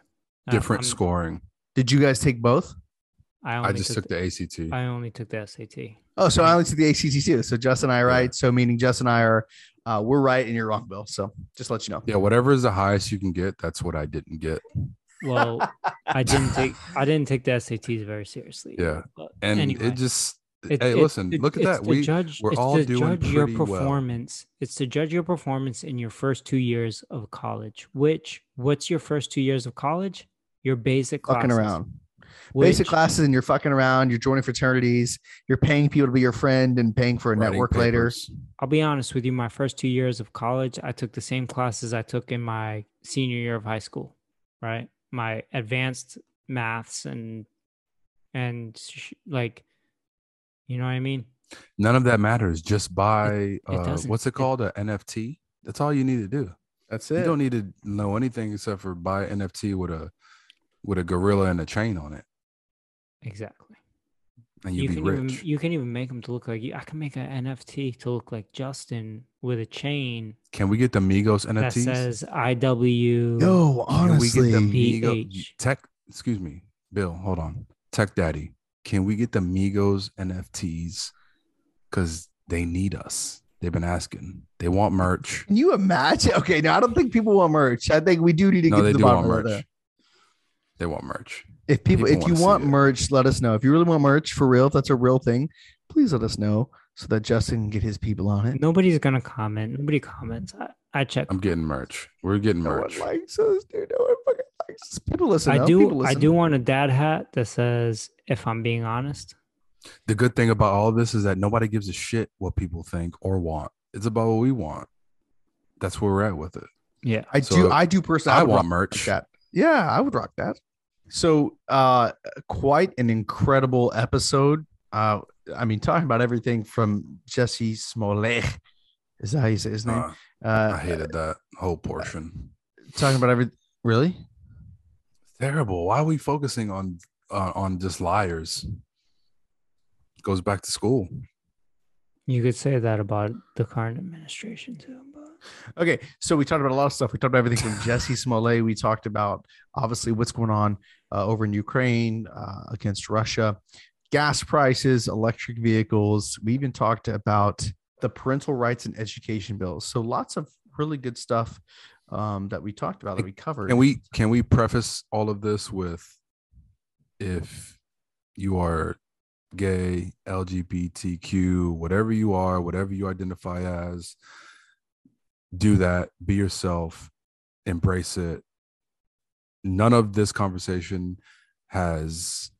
Different
I'm-
scoring.
Did you guys take both?
I, only
I just took the ACT.
I only took the SAT.
Oh, so I only took the ACT too. So Justin and I are
Yeah.
right. So meaning Justin and I are, uh, we're right and you're wrong, Bill. So just let you know.
yeah, whatever is the highest you can get, that's what I didn't get.
Well, I didn't take I didn't take the SATs very seriously.
Yeah.
But
And
anyway,
it just
it-
hey,
it-
listen,
it-
look at that.
to
We
judge,
we're
it's
all
to
doing
judge your
pretty well.
performance. It's to judge your performance in your first two years of college. Which what's your first two years of college? Your basic classes.
Fucking around. Basic classes and you're fucking around. You're joining fraternities. You're paying people to be your friend and paying for a
writing
network later.
I'll be honest with you. My first two years of college, I took the same classes I took in my senior year of high school. Right, my advanced maths and and sh- like, you know what I mean.
None of that matters. Just buy uh,
doesn't.
what's it
It-
called? A NFT. That's all you need to do.
That's it.
You don't need to know anything except for buy an NFT with a with a gorilla and a chain on it,
Exactly.
and
you
you'd be
can
rich.
even you can even make them to look like you. I can make an NFT to look like Justin with a chain
Can we get the Migos
that
NFTs?
says IW.
Yo,
Can we get the
honestly,
Migos Tech? Excuse me, Bill. Hold on, Tech Daddy. Can we get the Migos NFTs? Because they need us. They've been asking. They want merch.
can you imagine? Okay, now I don't think people want merch. I think we do need to
No,
get
they
to the
do
bottom
want merch.
that.
They want merch.
If people,
People
if you
wanna it.
merch, let us know. If you really want merch for real, if that's a real thing, please let us know so that Justin can get his people on it.
Nobody's gonna comment. Nobody comments. I, I check.
I'm getting merch. We're getting
No one
merch.
likes us, dude. No one fucking likes us. People listen.
I
though.
do.
People
I
listen.
do want a dad hat that says, "If I'm being honest."
The good thing about all this is that nobody gives a shit what people think or want. It's about what we want. That's where we're at with it.
Yeah.
I
So,
do. I do personally.
I
would
want
rock
merch.
that. Yeah, I would rock that. So, uh, quite an incredible episode. Uh, I mean, talking about everything from Jussie Smollett. Is that how you say his name?
Uh,
Uh,
I hated that whole portion.
talking about every. Really?
Terrible. Why are we focusing on uh, on just liars? Goes back to school.
You could say that about the current administration too.
Okay, so we talked about a lot of stuff. We talked about everything from Jussie Smollett. We talked about obviously what's going on uh, over in Ukraine uh, against Russia, gas prices, electric vehicles. We even talked about the parental rights and education bills. So lots of really good stuff um, that we talked about that we covered.
Can we can we preface all of this with if you are gay, LGBTQ, whatever you are, whatever you identify as, do that, be yourself, embrace it. None of this conversation has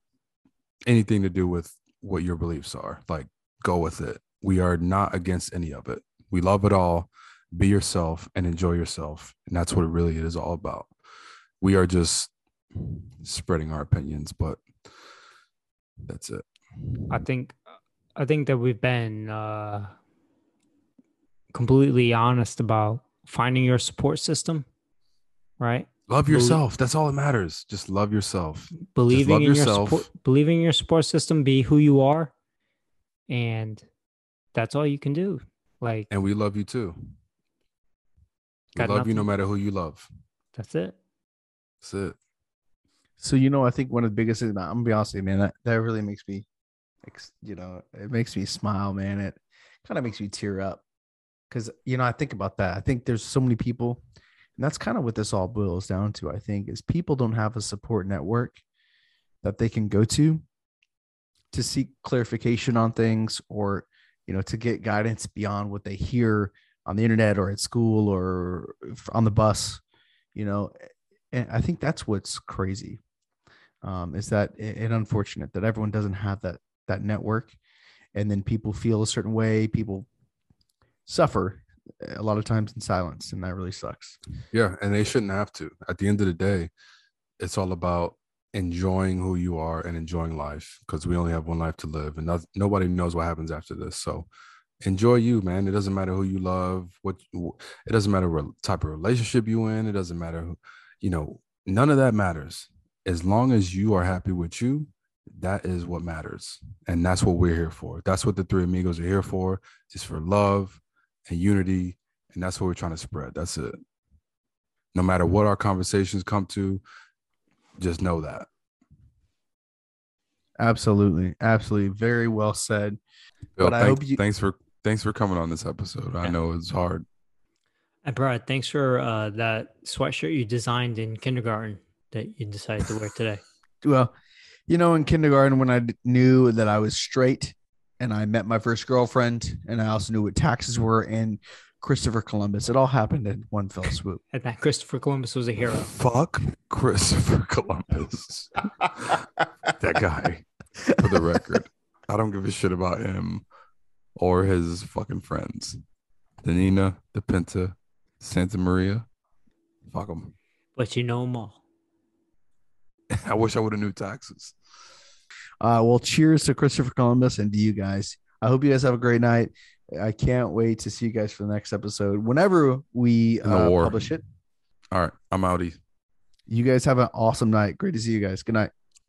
anything to do with what your beliefs are. Like, go with it. We are not against any of it. We love it all. Be yourself and enjoy yourself. And that's what it really is all about. We are just spreading our opinions, but that's it.
I think, I think that we've been uh, completely honest about finding your support system, right?
Love
Belie-
yourself. That's all that matters. Just love yourself.
Believing
love
in your
yourself.
support, believing your support system, be who you are, and that's all you can do. Like
And we love you too. We
Got
love you no matter who you love.
that's it.
That's it.
So you know, I think one of the biggest things. I'm gonna be honest with you, man. That, that really makes me, you know, it makes me smile, man. It kind of makes me tear up because you know I think about that. I think there's so many people, and that's kind of what this all boils down to. I think is people don't have a support network that they can go to to seek clarification on things or you know to get guidance beyond what they hear on the internet or at school or on the bus you know and i think that's what's crazy um, is that it unfortunate that everyone doesn't have that that network, and then people feel a certain way. People suffer eh, a lot of times in silence, and that really sucks.
Yeah, and they shouldn't have to. At the end of the day, it's all about enjoying who you are and enjoying life because we only have one life to live, and not, nobody knows what happens after this. So enjoy you, man. It doesn't matter who you love, what it doesn't matter what type of relationship you in. It doesn't matter, who, you know, none of that matters. As long as you are happy with you, that is what matters, and that's what we're here for. That's what the three amigos are here for. Is for love and unity, and that's what we're trying to spread. That's it. No matter what our conversations come to, just know that.
Absolutely, absolutely, very well said.
Bill,
But I hope you-
thanks for thanks for coming on this episode. I
Yeah.
know it's hard.
And Brad, thanks for uh, that sweatshirt you designed in kindergarten that you decided to wear today.
Well, you know, in kindergarten, when I d- knew that I was straight and I met my first girlfriend, and I also knew what taxes were and Christopher Columbus, it all happened in one fell swoop.
And that Christopher Columbus was a hero.
Fuck Christopher Columbus. that guy, for the record. I don't give a shit about him or his fucking friends. The Nina, the Pinta, Santa Maria. Fuck them.
But you know them all.
I wish I would have knew taxes.
Uh, well, cheers to Christopher Columbus and to you guys. I hope you guys have a great night. I can't wait to see you guys for the next episode. Whenever we uh, publish it,
All right, I'm outie.
you guys have an awesome night. Great to see you guys. Good night.